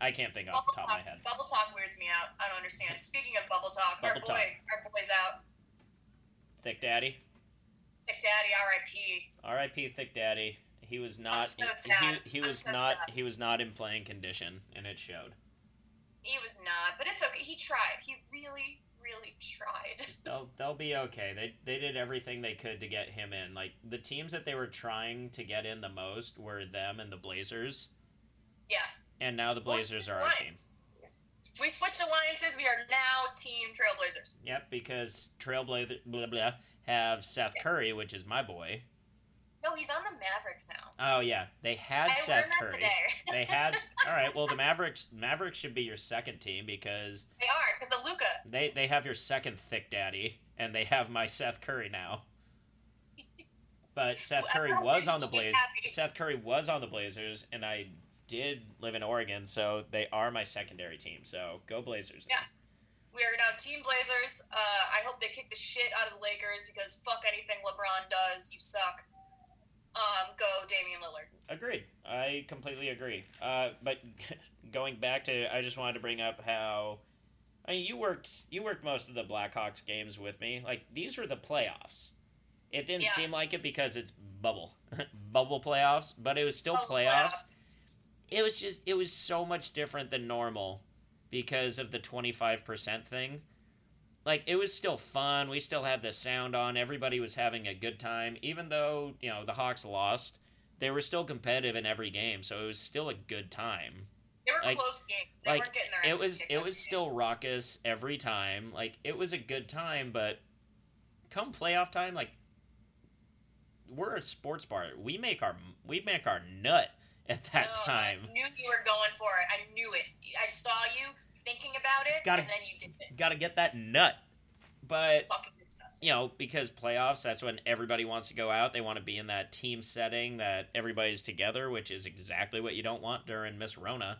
I can't think off Bubble the top talk, of my head. bubble talk weirds me out. I don't understand. Speaking of bubble talk, our boy, talk. our boy's out. Thick Daddy. Sick Daddy, R.I.P. R.I.P. Thick Daddy. He was not. so he, sad. he, was so not. sad. He was not in playing condition, and it showed. He was not, but it's okay. He tried. He really, really tried. They'll they'll be okay. They they did everything they could to get him in. Like the teams that they were trying to get in the most were them and the Blazers, Yeah. and now the Well, Blazers are our team. We switched alliances. We are now Team Trailblazers. Yep, because Trailblazer blah blah have Seth Curry, which is my boy. No, he's on the Mavericks now. Oh yeah, they had I Seth Curry. today. They had all right. Well, the Mavericks Mavericks should be your second team because they are because of Luka. they they have your second thick daddy, and they have my Seth Curry now. But Seth Curry Whoever was on the Blazers. Seth Curry was on the Blazers, and I did live in Oregon, so they are my secondary team. So go Blazers! Yeah. We are now Team Blazers. Uh, I hope they kick the shit out of the Lakers because fuck anything LeBron does. You suck. Um, go Damian Lillard. Agreed. I completely agree. Uh, but going back to, I just wanted to bring up how, I mean, you worked you worked most of the Blackhawks games with me. Like these were the playoffs. It didn't Yeah. seem like it because it's bubble, bubble playoffs, but it was still Oh, playoffs. It was just it was so much different than normal because of the twenty five percent thing. Like it was still fun. We still had the sound on. Everybody was having a good time, even though you know the Hawks lost they were still competitive in every game, so it was still a good time. They were Like- close games. They like, weren't getting their It was it was game. still raucous every time. Like it was a good time, but come playoff time, like we're a sports bar. We make our we make our nut at that No, time. I knew you were going for it. I knew it. I saw you thinking about it, Gotta- and then you did it. Got to get that nut. But you know, because playoffs, that's when everybody wants to go out. They want to be in that team setting that everybody's together, which is exactly what you don't want during Miss Rona.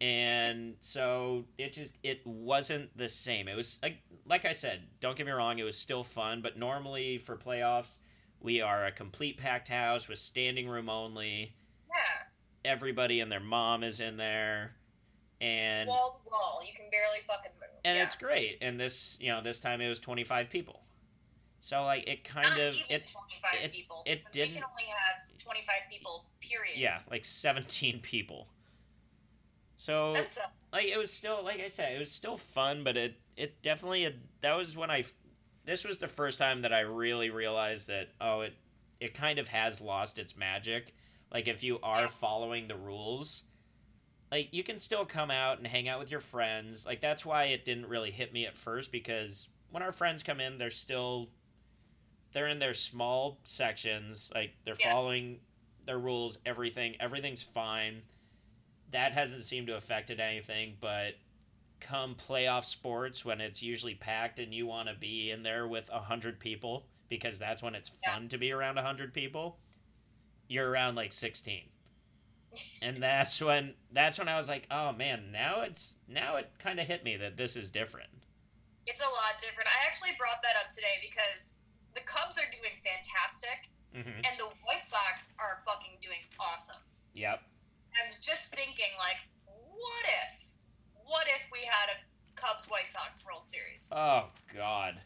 And so it just it wasn't the same. It was like like I said, don't get me wrong, it was still fun, but normally for playoffs, we are a complete packed house with standing room only. Yeah. Everybody and their mom is in there. And Wall to wall. You can barely fucking move. and yeah. it's great. And this, you know, this time it was 25 people. So like it kind Not of it 25 it- people. It We didn't- can only have 25 people, period. yeah, like 17 people. So That's like it was still like I said, it was still fun, but it it definitely that was when I this was the first time that I really realized that oh it it kind of has lost its magic. Like if you are Yeah. following the rules, like you can still come out and hang out with your friends. Like that's why it didn't really hit me at first because when our friends come in, they're still they're in their small sections, like they're Yeah. following their rules, everything, everything's fine. That hasn't seemed to affected anything, but come playoff sports when it's usually packed and you want to be in there with a hundred people because that's when it's Yeah. fun to be around a hundred people. You're around like sixteen, and that's when that's when I was like, oh man, now it's now it kind of hit me that this is different. it's a lot different. I actually brought that up today because the Cubs are doing fantastic, hmm and the White Sox are fucking doing awesome. Yep. I was just thinking, like, what if, what if we had a Cubs White Sox World Series? Oh God.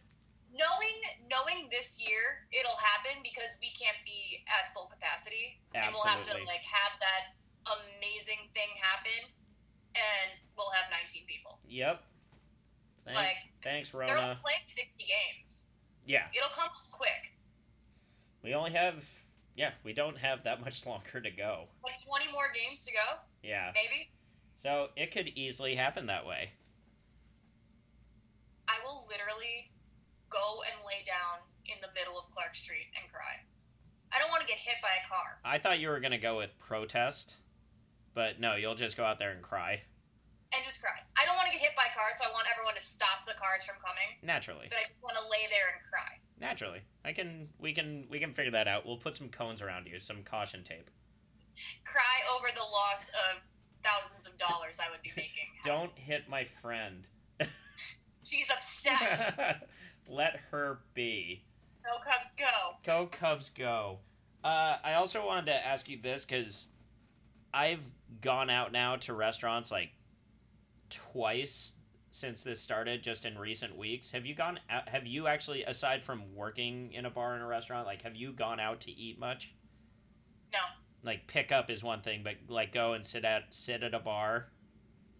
Knowing, knowing this year it'll happen because we can't be at full capacity, and we'll have to like have that amazing thing happen, and we'll have 19 people. Yep. Thanks, like, thanks, rona they're playing 60 games. Yeah, It'll come quick. we only have. Yeah, we don't have that much longer to go. Like 20 more games to go, Yeah, maybe. so it could easily happen that way. I will literally go and lay down in the middle of Clark Street and cry. I don't want to get hit by a car. I thought you were gonna go with protest. But no, you'll just go out there and cry. And just cry. I don't want to get hit by cars, so I want everyone to stop the cars from coming. Naturally. But I just want to lay there and cry. Naturally. I can we can we can figure that out. We'll put some cones around you, some caution tape. Cry over the loss of thousands of dollars I would be making. Don't hit my friend. She's upset. Let her be. Go Cubs, go. Go Cubs, go. Uh, I also wanted to ask you this because I've gone out now to restaurants like twice since this started, just in recent weeks. Have you gone? Out, have you actually, aside from working in a bar and a restaurant, like have you gone out to eat much? No. Like pick up is one thing, but like go and sit at sit at a bar.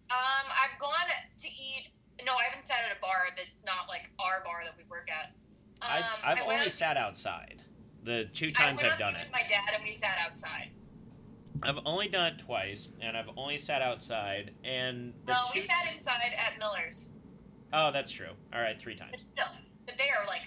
Um, I've gone to eat. No, I haven't sat at a bar that's not like our bar that we work at. Um, I've, I've only sat outside. The two times I've done it. with my dad, and we sat outside. I've only done it twice, and I've only sat outside. And the No, two... we sat inside at Miller's. Oh, that's true. All right, three times. But still, but they are like,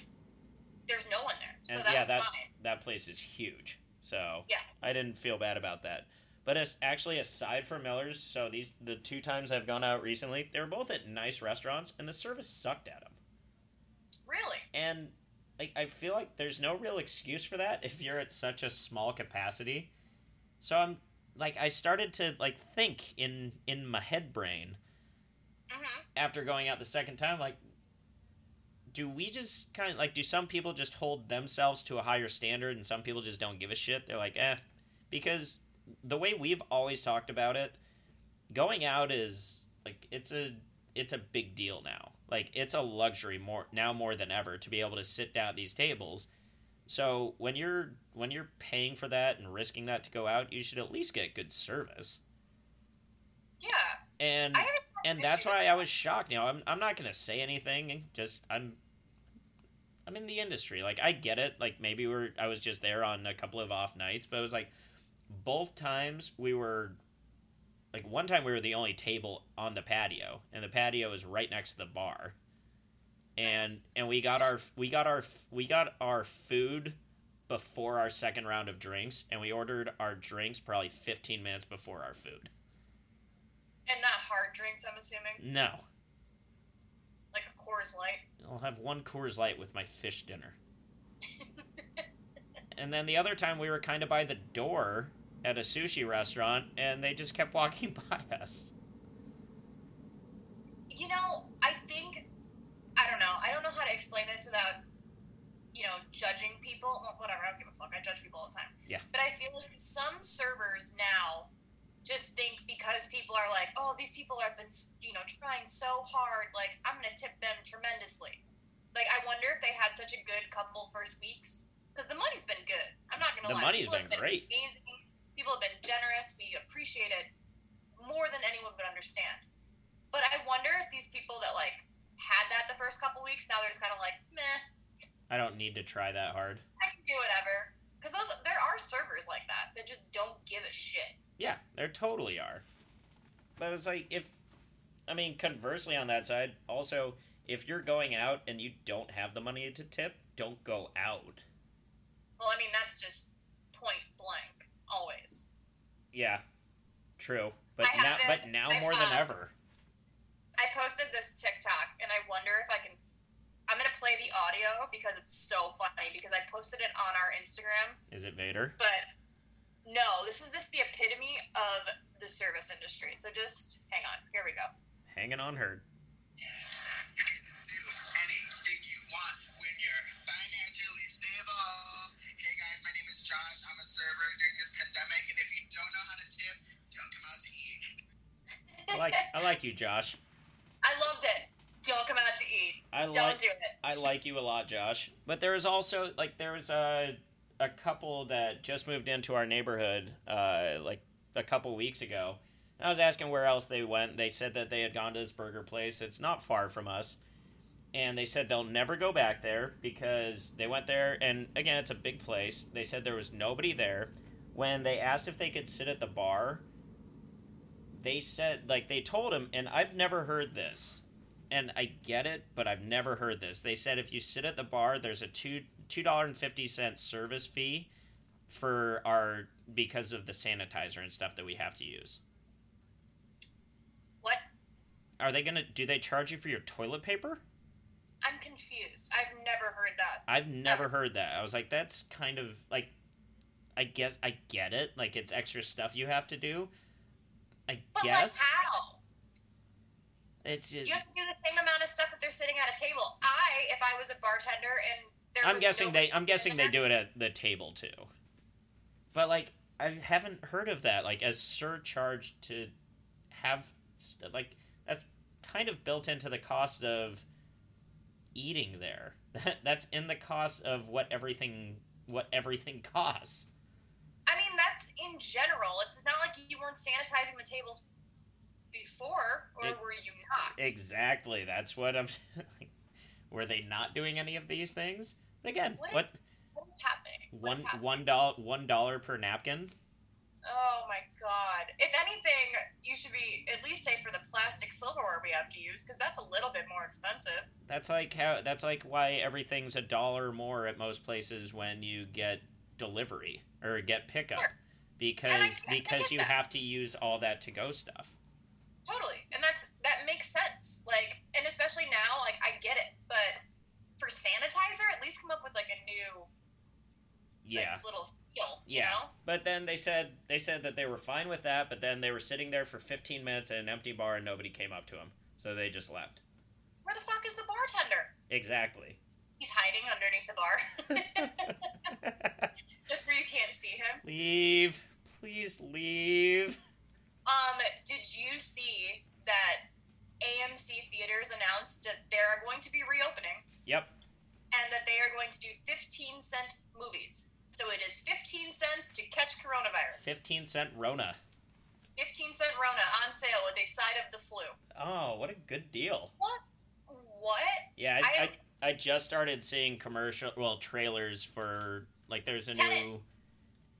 there's no one there, so And that yeah, was that- fine. That place is huge, so Yeah. I didn't feel bad about that. But it's actually aside from Miller's, so these the two times I've gone out recently, they were both at nice restaurants, and the service sucked at them. Really? And like I feel like there's no real excuse for that if you're at such a small capacity. So I'm like I started to like think in in my head brain hmm after going out the second time like do we just kind of like do some people just hold themselves to a higher standard and some people just don't give a shit they're like eh because the way we've always talked about it going out is like it's a it's a big deal now like it's a luxury more now more than ever to be able to sit down at these tables so when you're when you're paying for that and risking that to go out you should at least get good service Yeah. and I haven't. had and that's why I was shocked. You know, I'm I'm not gonna say anything. Just I'm I'm in the industry. Like I get it. Like maybe we're I was just there on a couple of off nights, but it was like both times we were like one time we were the only table on the patio, and the patio is right next to the bar. And Nice. and we got our we got our we got our food before our second round of drinks, and we ordered our drinks probably 15 minutes before our food. And not hard drinks, I'm assuming. No, Like a Coors Light. I'll have one Coors Light with my fish dinner. and then the other time we were kind of by the door at a sushi restaurant and they just kept walking by us. You know, I think I don't know. I don't know how to explain this without you know judging people. Well, whatever. I don't give a fuck. I judge people all the time. Yeah. But I feel like some servers now just think because people are like, oh, these people have been you know trying so hard. Like I'm gonna tip them tremendously. Like I wonder if they had such a good couple first weeks because the money's been good. I'm not gonna lie. The money's People been great. Amazing. People have been generous. We appreciate it more than anyone would understand. But I wonder if these people that like had that the first couple weeks now they're just kind of like, meh, I don't need to try that hard. I can do whatever. Because those there are servers like that that just don't give a shit. Yeah, there totally are. But it's like if I mean conversely on that side, also if you're going out and you don't have the money to tip, don't go out. Well, I mean that's just point blank, always. Yeah. True. But now this- but now I- more than um, ever. I posted this TikTok and I wonder if I can. I'm gonna play the audio because it's so funny because I posted it on our Instagram. Is it Vader? But no, this is this the epitome of the service industry. So just hang on. Here we go. Hanging on herd. I like I like you, Josh. I loved it. Don't come out to eat. I Don't like do it. I like you a lot, Josh. But there was also like there was a a couple that just moved into our neighborhood uh, like a couple weeks ago. I was asking where else they went. They said that they had gone to this burger place. It's not far from us. And they said they'll never go back there because they went there and again it's a big place. They said there was nobody there. When they asked if they could sit at the bar, they said like they told him and I've never heard this and I get it, but I've never heard this. They said if you sit at the bar, there's a two two dollar and fifty cent service fee for our because of the sanitizer and stuff that we have to use. What? Are they gonna? Do they charge you for your toilet paper? I'm confused. I've never heard that. I've never heard that. I was like, that's kind of like, I guess I get it. Like it's extra stuff you have to do. I But guess like how? it's. Just, You have to do the same amount of stuff if they're sitting at a table. I, if I was a bartender and there I'm guessing they. I'm guessing they do it at the table too. But like, I haven't heard of that. Like as surcharge to have like that's kind of built into the cost of eating there. that's in the cost of what everything what everything costs. I mean, that's in general. It's not like you weren't sanitizing the tables before, or It- were you not? Exactly. That's what I'm. were they not doing any of these things? But again, What is- what What is happening? What one is happening? one dollar one dollar per napkin? Oh my god. If anything, you should be at least say for the plastic silverware we have to use, because that's a little bit more expensive. That's like how. That's like why everything's a dollar more at most places when you get delivery or get pickup, Sure. because I- I because get you that. have to use all that to go stuff. Totally. And that's that makes sense. Like and especially now, like I get it. But for sanitizer, at least come up with like a new like, Yeah. little skill. You Yeah. know? But then they said they said that they were fine with that, but then they were sitting there for 15 minutes at an empty bar and nobody came up to them, so they just left. Where the fuck is the bartender? Exactly. He's hiding underneath the bar. Just where you can't see him. leave, please leave. Um, did you see that AMC theaters announced that they're going to be reopening Yep. and that they are going to do 15 cent movies? So it is 15 cents to catch coronavirus. 15 cent Rona. 15 cent Rona on sale with a side of the flu. Oh, what a good deal. What? What? Yeah, I, I- I, I just started seeing commercial, well, trailers for like there's a Tenet. new,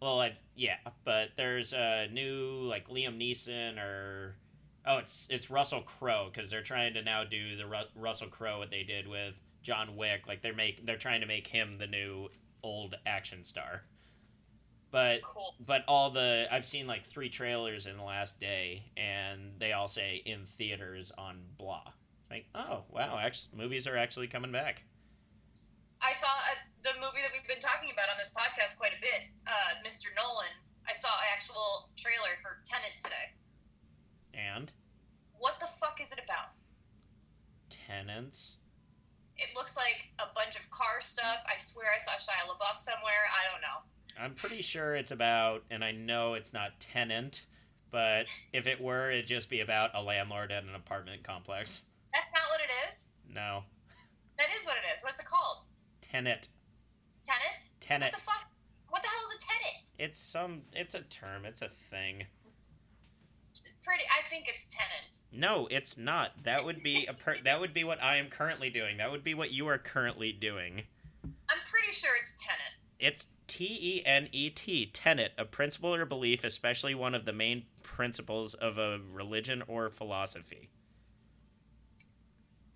well, I, yeah, but there's a new like Liam Neeson or oh, it's it's Russell Crowe because they're trying to now do the Ru- Russell Crowe what they did with John Wick, like they're make they're trying to make him the new old action star. But Cool. but all the I've seen like three trailers in the last day, and they all say in theaters on blah. Like, oh wow, actually, movies are actually coming back. I saw uh, the movie that we've been talking about on this podcast quite a bit, uh, Mr. Nolan. I saw an actual trailer for Tenant today. And What the fuck is it about? Tenants. It looks like a bunch of car stuff. I swear I saw Shia LaBeouf somewhere. I don't know. I'm pretty sure it's about, and I know it's not tenant, but if it were, it'd just be about a landlord at an apartment complex. That's not what it is. No, That is what it is. What's it called? Tenant, Tenant? tenant. What the fuck? What the hell is a tenant? It's some. It's a term. It's a thing. Pretty. I think it's tenant. No, it's not. That would be a per- that would be what I am currently doing. That would be what you are currently doing. I'm pretty sure it's tenant. It's T E N E T, tenet, a principle or belief, especially one of the main principles of a religion or philosophy.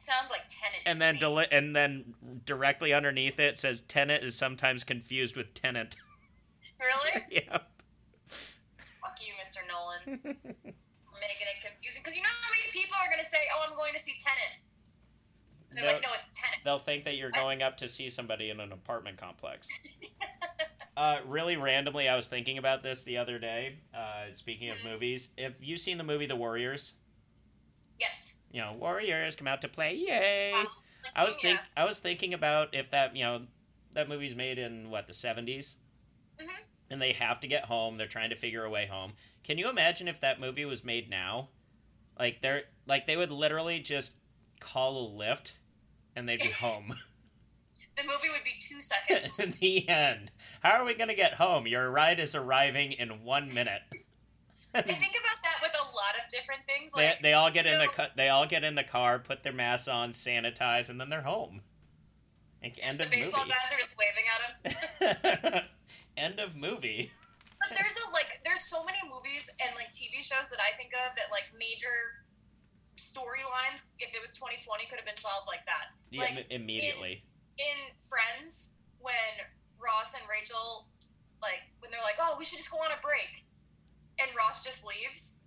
Sounds like tenant. And to then deli- and then directly underneath it says tenant is sometimes confused with tenant. really? yep. Fuck you, Mr. Nolan. Making it confusing because you know how many people are gonna say, "Oh, I'm going to see Tenant." They're No. like, "No, it's Tenant." They'll think that you're going up to see somebody in an apartment complex. Uh, really randomly, I was thinking about this the other day. Uh, speaking of movies, have you seen the movie The Warriors? Yes. You know, Warriors come out to play, yay! Um, I was yeah. think I was thinking about if that you know that movie's made in what the 70s Mhm. and they have to get home. They're trying to figure a way home. Can you imagine if that movie was made now? Like they're like they would literally just call a Lyft and they'd be home The movie would be two seconds. in the end. How are we gonna get home? Your ride is arriving in one minute. I think about that with a lot of different things. They, Like, they all get in the they all get in the car, put their masks on, sanitize, and then they're home. Like, end the of baseball movie. guys are just waving at him. End of movie. But there's a like, there's so many movies and like TV shows that I think of that like major storylines, if it was 2020, could have been solved like that. Yeah, Like, im- immediately. in Friends when Ross and Rachel like when they're like, "Oh, we should just go on a break," and Ross just leaves.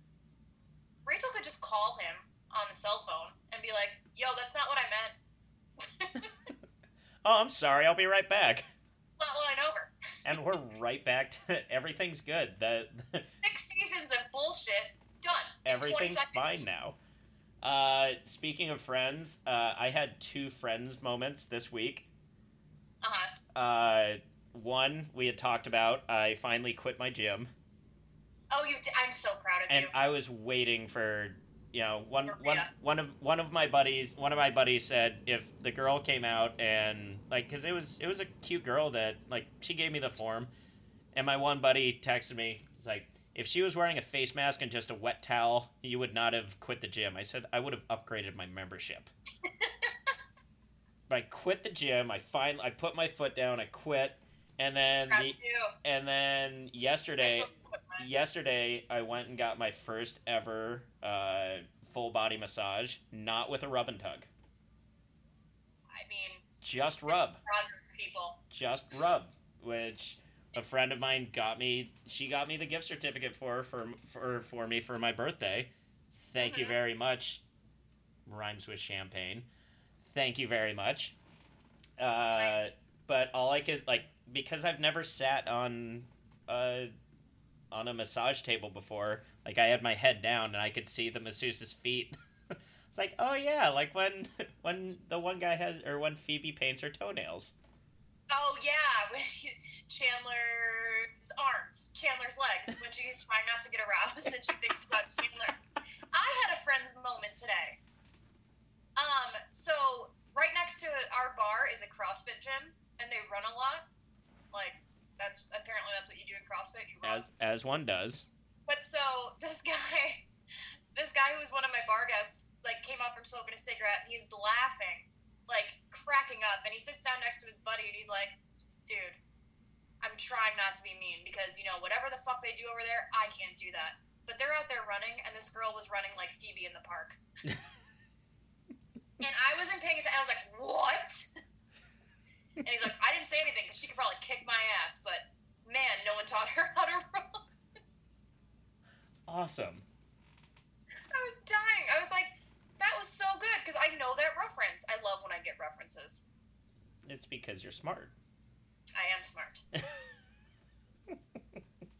Rachel could just call him on the cell phone and be like, "Yo, that's not what I meant." Oh, I'm sorry. I'll be right back. Flatline over. And we're right back to everything's good. The Six seasons of bullshit done. in 20 everything's fine now. Uh, speaking of friends, uh, I had two friends moments this week. Uh-huh. Uh, one we had talked about. I finally quit my gym, Oh, you! Did. I'm so proud of and you. And I was waiting for you know one one Maria. one of one of my buddies. One of my buddies said if the girl came out and like because it was it was a cute girl that like she gave me the form, and my one buddy texted me. It's like. If she was wearing a face mask and just a wet towel, you would not have quit the gym. I said I would have upgraded my membership. but I quit the gym. I find I put my foot down. I quit, and then Proud the and then yesterday, still quit mine. Yesterday I went and got my first ever uh, full body massage, not with a rub and tug, I mean, just rub, people. just rub, which a friend of mine got me. She got me the gift certificate for for for, for me for my birthday. Thank you Mhm. very much. Rhymes with champagne. Thank you very much. Uh, but all I could like because I've never sat on a on a massage table before. Like I had my head down and I could see the masseuse's feet. it's like, oh yeah, like when when the one guy has or when Phoebe paints her toenails. Oh yeah, Chandler's arms, Chandler's legs, when she's trying not to get aroused and she thinks about Chandler. I had a friend's moment today. Um, so right next to our bar is a CrossFit gym, and they run a lot. Like that's apparently that's what you do in CrossFit. You run. As as one does. But so this guy, this guy who was one of my bar guests, like came out from smoking a cigarette. And he's laughing, like cracking up, and he sits down next to his buddy, and he's like, "Dude, I'm trying not to be mean because you know whatever the fuck they do over there, I can't do that. But they're out there running, and this girl was running like Phoebe in the park." and I wasn't paying attention. I was like, "What?" And he's like, "I didn't say anything because she could probably kick my ass, but man, no one taught her how to run." Awesome. I was dying. I was like, that was so good because I know that reference. I love when I get references. It's because you're smart. I am smart.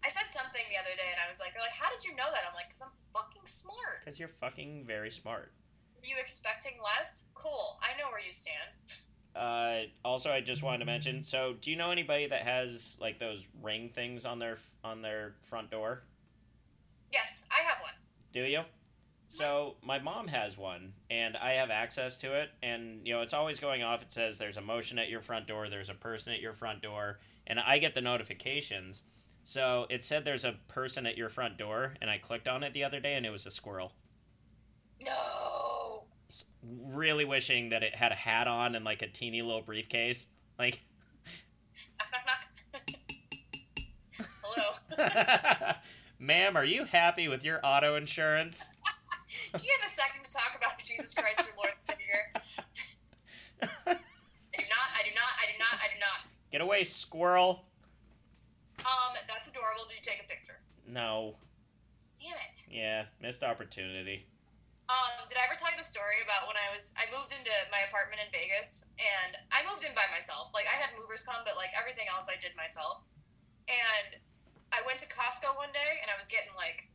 I said something the other day and I was like, they're like, how did you know that? I'm like, because I'm fucking smart. Because you're fucking very smart. Are you expecting less? Cool. I know where you stand. Uh, also, I just wanted to mention. So, do you know anybody that has like those ring things on their on their front door? Yes, I have one. Do you? So my mom has one, and I have access to it. And you know, it's always going off. It says there's a motion at your front door. There's a person at your front door, and I get the notifications. So it said there's a person at your front door, and I clicked on it the other day, and it was a squirrel. No. Really wishing that it had a hat on and like a teeny little briefcase. Like. Hello. ma'am, are you happy with your auto insurance? Do you have a second to talk about Jesus Christ, your Lord and Savior? I do not. I do not. I do not. I do not. Get away, squirrel! Um, that's adorable. Did you take a picture? No. Damn it. Yeah, missed opportunity. Um, did I ever tell you the story about when I was I moved into my apartment in Vegas and I moved in by myself. Like I had movers come, but like everything else I did myself. And I went to Costco one day and I was getting like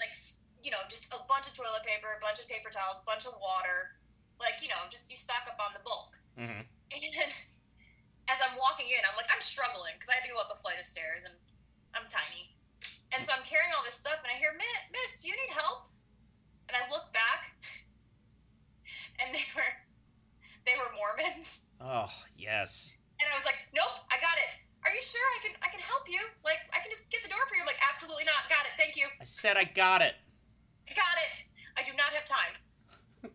like you know, just a bunch of toilet paper, a bunch of paper towels, a bunch of water. Like, you know, just you stock up on the bulk. hmm And as I'm walking in, I'm like, I'm struggling because I had to go up a flight of stairs and I'm tiny. And so I'm carrying all this stuff and I hear, "Mi- Miss, do you need help? And I look back and they were they were Mormons. Oh, yes. And I was like, Nope, I got it. Are you sure I can I can help you? Like I can just get the door for you. I'm like, absolutely not. Got it, thank you. I said I got it. I got it. I do not have time.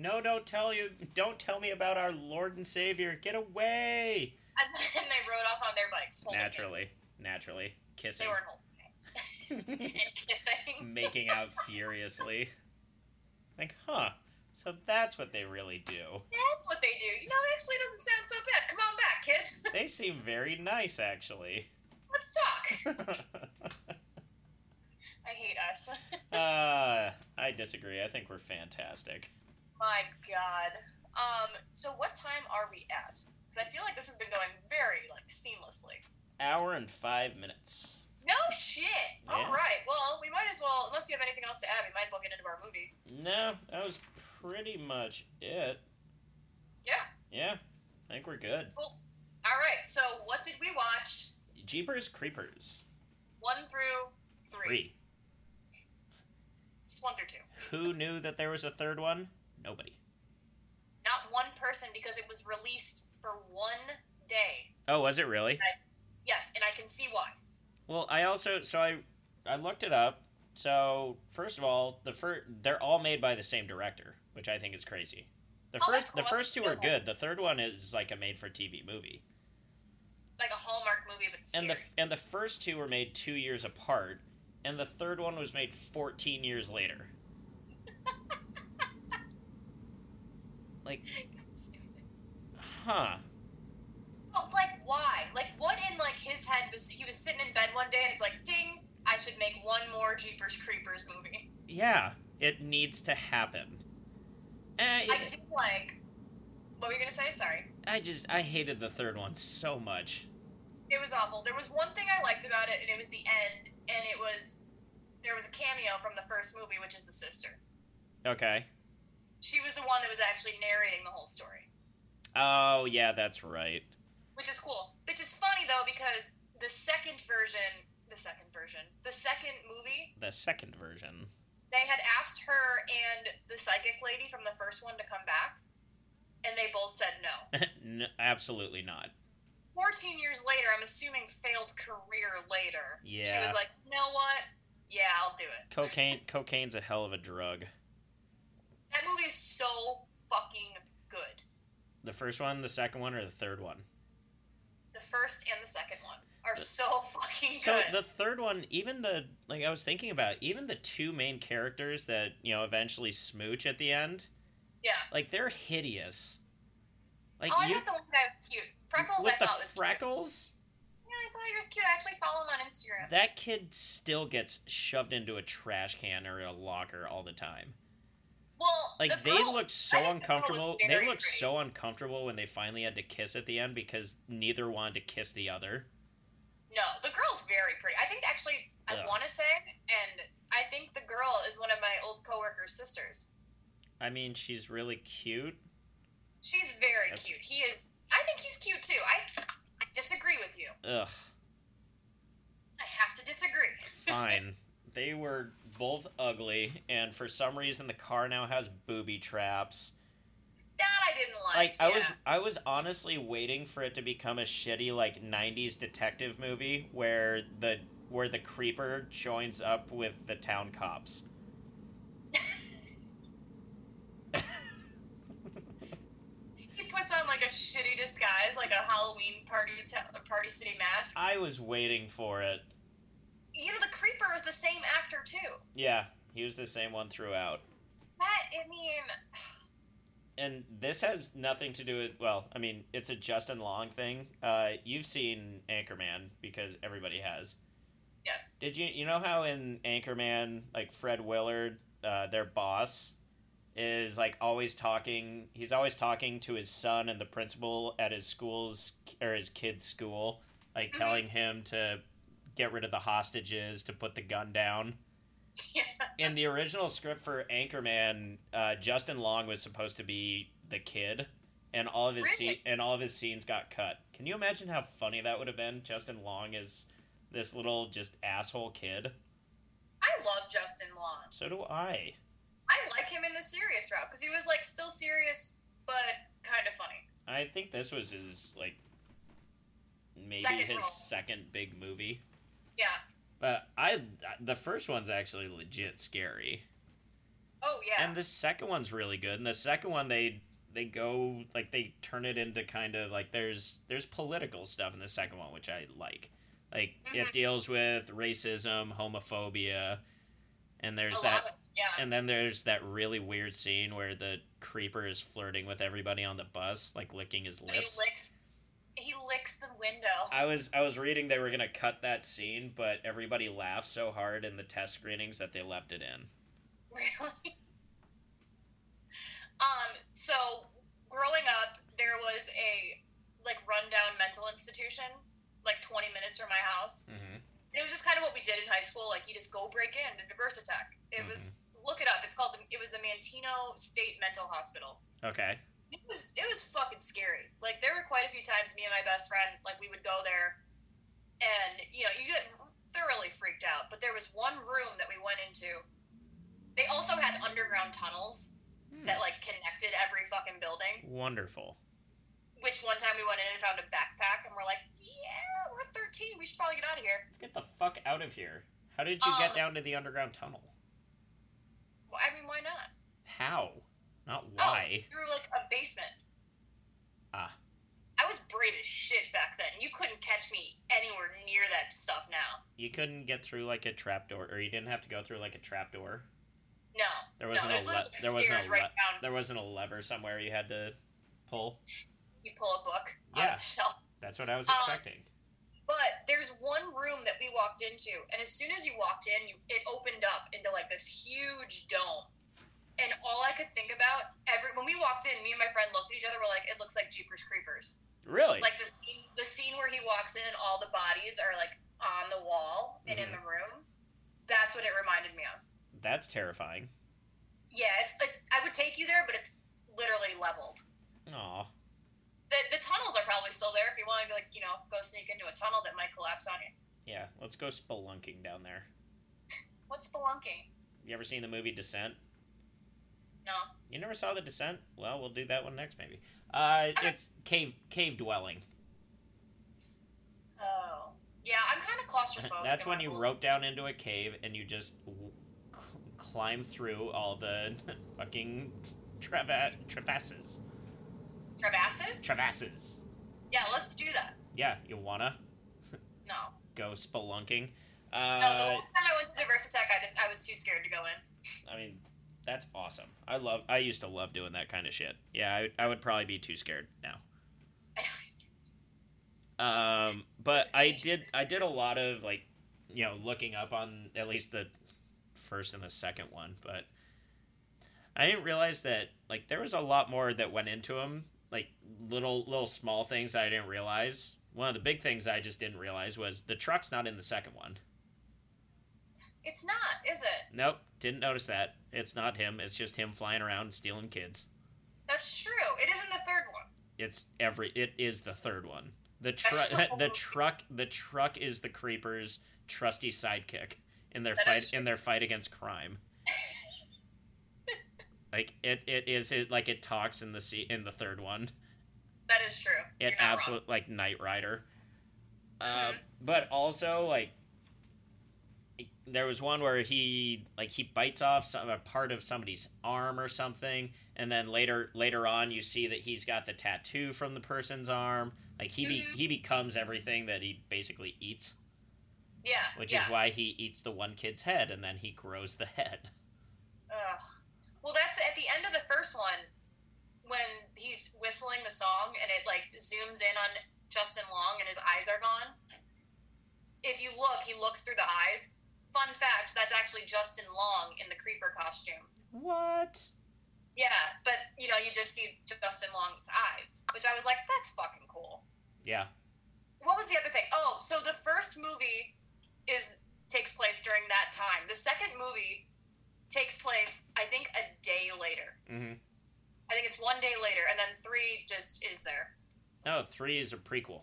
No, don't tell you. Don't tell me about our Lord and Savior. Get away. And then they rode off on their bikes. Naturally, naturally, kissing, They weren't holding. And kissing. making out furiously. Like, huh? So that's what they really do. That's what they do. You know, it actually doesn't sound so bad. Come on back, kid. They seem very nice, actually. Let's talk. I hate us. uh, I disagree. I think we're fantastic. My God. Um. So what time are we at? Because I feel like this has been going very like seamlessly. Hour and five minutes. No shit. Yeah. All right. Well, we might as well, unless you have anything else to add, we might as well get into our movie. No, that was pretty much it. Yeah. Yeah, I think we're good. All right. So what did we watch? Jeepers Creepers One through three. three. Just one through two. Who knew that there was a third one? Nobody. Not one person because it was released for one day. Oh, was it really? Yes, and I can see why. Well, I also so I I looked it up. So first of all, the first they're all made by the same director, which I think is crazy. The Oh, first the first two are good. The third one is like a made for TV movie. Like a Hallmark movie, but scary. And the and the first two were made 2 years apart, and the third one was made 14 years later. like huh. Like why? Like what in like his head was he was sitting in bed one day and it's like, ding, I should make one more Jeepers Creepers movie. Yeah, it needs to happen. And I, I did like. What were you gonna say? Sorry. I just I hated the third one so much. It was awful. There was one thing I liked about it, and it was the end, and it was there was a cameo from the first movie, which is the sister. Okay. She was the one that was actually narrating the whole story, Oh yeah, that's right. Which is cool. Which is funny though because the second version, the second version, the second movie, The second version. they had asked her and the psychic lady from the first one to come back, and they both said no. no, absolutely not. 14 years later, I'm assuming failed career later. Yeah. She was like, you know what? Yeah, I'll do it. Cocaine cocaine's a hell of a drug. That movie is so fucking good. The first one, the second one, or the third one? The first and the second one are so fucking So good. the third one, even the like I was thinking about, even the two main characters that you know eventually smooch at the end, yeah. like they're hideous. Like oh, I you thought the one guy was cute. Freckles, with I thought was cute. freckles, Yeah, I thought he was cute. I actually follow him on Instagram. that kid still gets shoved into a trash can or a locker all the time. Well, Like the they girl- looked so think the uncomfortable. They looked pretty. so uncomfortable when they finally had to kiss at the end because neither wanted to kiss the other. No, the girl's very pretty. I think actually, I want to say, and I think the girl is one of my old coworker's sisters. I mean, she's really cute. She's very That's- cute. He is. I think he's cute too. I, I disagree with you. Ugh, I have to disagree. fine. they were both ugly, and for some reason, the car now has booby traps. That I didn't like. Like I yeah. was, I was honestly waiting for it to become a shitty like '90s detective movie where the where the creeper joins up with the town cops. He puts on like a shitty disguise, like a Halloween party te- a party city mask. I was waiting for it. You know, the creeper is the same actor too. Yeah, he was the same one throughout. That I mean, And this has nothing to do with well, I mean, it's a Justin Long thing. Uh, you've seen Anchorman because everybody has. yes. Did you you know how in Anchorman, like Fred Willard, uh, their boss, is like always talking. He's always talking to his son and the principal at his school's or his kid's school, like Mhm. telling him to get rid of the hostages, to put the gun down. Yeah. In the original script for Anchorman, uh, Justin Long was supposed to be the kid, and all of his Really? and all of his scenes got cut. Can you imagine how funny that would have been? Justin Long is this little just asshole kid. I love Justin Long. So do I. I like him in the serious route because he was like still serious but kind of funny. I think this was his like maybe Second his role. second big movie. Yeah. But I the first one's actually legit scary. Oh yeah. And the second one's really good. And the second one they they go like they turn it into kind of like there's there's political stuff in the second one which I like. Like it Mhm. deals with racism, homophobia, and there's that yeah. and then there's that really weird scene where the creeper is flirting with everybody on the bus, like licking his And he lips. licks he licks the window. I was I was reading they were gonna cut that scene, but everybody laughed so hard in the test screenings that they left it in. Really? Um. So growing up, there was a like rundown mental institution, like twenty minutes from my house. Mm-hmm. It was just kind of what we did in high school. Like you just go break in to Diversatech. It mm-hmm. was look it up. It's called the, it was the Manteno State Mental Hospital. Okay. It was it was fucking scary. Like there were quite a few times me and my best friend like we would go there, and you know you get thoroughly freaked out. But there was one room that we went into. They also had underground tunnels Hmm. that like connected every fucking building. Wonderful. Which one time we went in and found a backpack and we're like, yeah, we're 13. We should probably get out of here. Let's get the fuck out of here. How did you get Um, down to the underground tunnel? Well, I mean, why not? How? Not why. Oh, through like a basement. Ah. I was brave as shit back then. You couldn't catch me anywhere near that stuff now. You couldn't get through like a trapdoor, or you didn't have to go through like a trapdoor. No. There wasn't no, a le- there wasn't a right le-. There wasn't a lever somewhere you had to pull. You pull a book Yeah. on the shelf. That's what I was Um, expecting. But there's one room that we walked into, and as soon as you walked in, you, it opened up into like this huge dome. And all I could think about every when we walked in, me and my friend looked at each other. We're like, "It looks like Jeepers Creepers." Really? Like the scene, the scene where he walks in and all the bodies are like on the wall and in Mhm. the room. That's what it reminded me of. That's terrifying. Yeah, it's, it's I would take you there, but it's literally leveled. Aw. The, the tunnels are probably still there if you wanted to like you know go sneak into a tunnel that might collapse on you. Yeah, let's go spelunking down there. What's spelunking? You ever seen the movie Descent? No. You never saw the Descent? Well, we'll do that one next, maybe. Uh, it's cave cave dwelling. Oh. Yeah, I'm kind of claustrophobic. That's when you rope down into a cave and you just w- cl- climb through all the fucking treva- crevasses. Crevasses? Crevasses. yeah, let's do that. Yeah, you wanna No. go spelunking? No, the Uh, last time I went to Diversatech, I just I was too scared to go in. I mean, that's awesome. I love. I used to love doing that kind of shit. Yeah, I, I would probably be too scared now. Um, but I did. I did a lot of like, you know, looking up on at least the first and the second one. But I didn't realize that like there was a lot more that went into them. Like little little small things I didn't realize. One of the big things I just didn't realize was the truck's not in the second one. It's not, is it? Nope, didn't notice that. It's not him. It's just him flying around and stealing kids. That's true. It isn't the third one. It's every. It is the third one. The truck. the truck. The truck is the creepers' trusty sidekick in their That fight in their fight against crime. like it. It is. It like it talks in the se- in the third one. That is true. It You're not wrong. absolute like Knight Rider. Uh, Mhm. but also like there was one where he like he bites off some a part of somebody's arm or something, and then later later on you see that he's got the tattoo from the person's arm. Like he be, Mhm. he becomes everything that he basically eats, Yeah. which yeah. is why he eats the one kid's head and then he grows the head. Ugh. Well, that's at the end of the first one when he's whistling the song and it like zooms in on Justin Long and his eyes are gone. If you look, he looks through the eyes. Fun fact: that's actually Justin Long in the creeper costume. What? Yeah, but you know, you just see Justin Long's eyes, which I was like, that's fucking cool. Yeah. What was the other thing? Oh, so the first movie is takes place during that time. The second movie takes place, I think, a day later. Mm-hmm. I think it's one day later, and then three just is there. Oh, three is a prequel.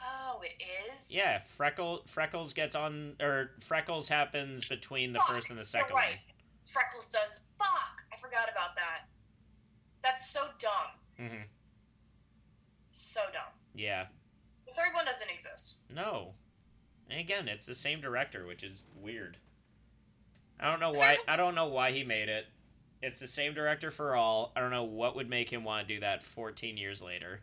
Oh, it is. Yeah, Freckle Freckles gets on or Freckles happens between the Fuck, first and the You're second right. Freckles does. Fuck, I forgot about that. That's so dumb. Mm-hmm. So dumb. Yeah. The third one doesn't exist. No. And again, it's the same director, which is weird. I don't know why. I don't know why he made it. It's the same director for all. I don't know what would make him want to do that 14 years later.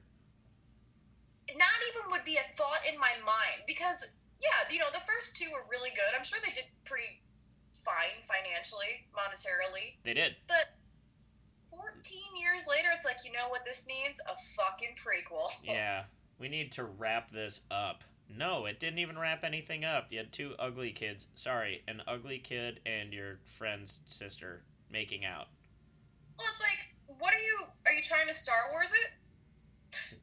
Not even would be a thought in my mind because yeah, you know, the first two were really good. I'm sure they did pretty fine financially, monetarily, They did. but 14 years later, it's like, you know what this needs? A fucking prequel. Yeah. We need to wrap this up. No, it didn't even wrap anything up. You had two ugly kids. Sorry, an ugly kid and your friend's sister making out. Well, it's like, what are you? Are you trying to Star Wars it?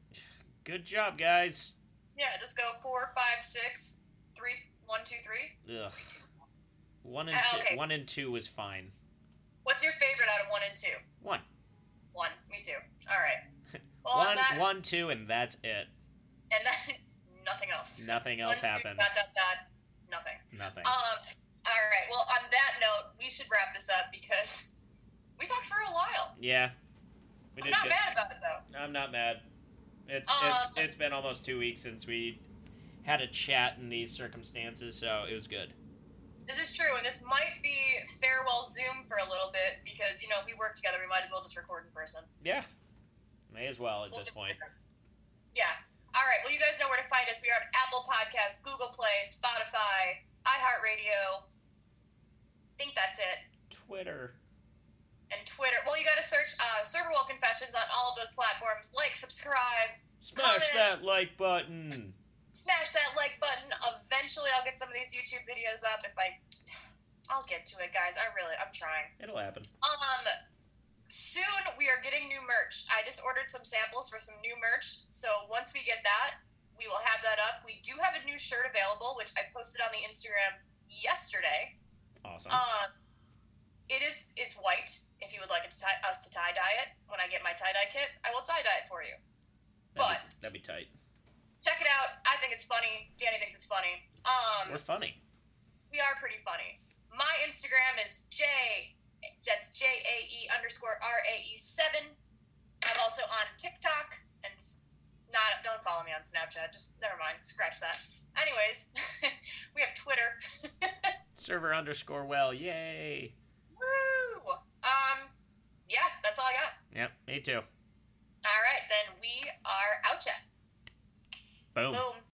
Good job, guys. Yeah, just go four, five, six, three, one, two, three. Ugh. One and Uh, two, okay. one and two was fine. What's your favorite out of one and two? One, One. Me too. All right. Well, on one, that, one, two, and that's it. and then nothing else. Nothing One, else two, happened. Dot dot dot. Nothing. Nothing. Um. All right. Well, on that note, we should wrap this up because we talked for a while. Yeah, we I'm did not good. mad about it though. I'm not mad. It's Um, it's it's been almost two weeks since we had a chat in these circumstances, so it was good. This is true, and this might be farewell Zoom for a little bit because you know we work together. We might as well just record in person. Yeah, may as well at We'll this point. it. Yeah. All right. Well, you guys know where to find us. We are on Apple Podcasts, Google Play, Spotify, iHeartRadio. I think that's it. Twitter. And Twitter. Well, you got to search uh, Serverwell Confessions on all of those platforms. Like, subscribe, Smash Comment. that like button. smash that like button. Eventually, I'll get some of these YouTube videos up if I. I'll get to it, guys. I really, I'm trying. It'll happen. Um, soon we are getting new merch. I just ordered some samples for some new merch. So once we get that, we will have that up. We do have a new shirt available, which I posted on the Instagram yesterday. Awesome. Um, it is it's white. If you would like to tie, us to tie dye it, when I get my tie dye kit, I will tie dye it for you. that'd, but- be, that'd be tight. Check it out. I think it's funny. Danny thinks it's funny. Um, We're funny. we are pretty funny. My Instagram is J, that's J A E underscore R A E seven. I'm also on TikTok and not. Don't follow me on Snapchat. Just never mind. Scratch that. Anyways, we have Twitter. Server underscore well. Yay. Woo! Um, yeah, that's all I got. Yep. Me too. All right, then we are out. Boom. Boom.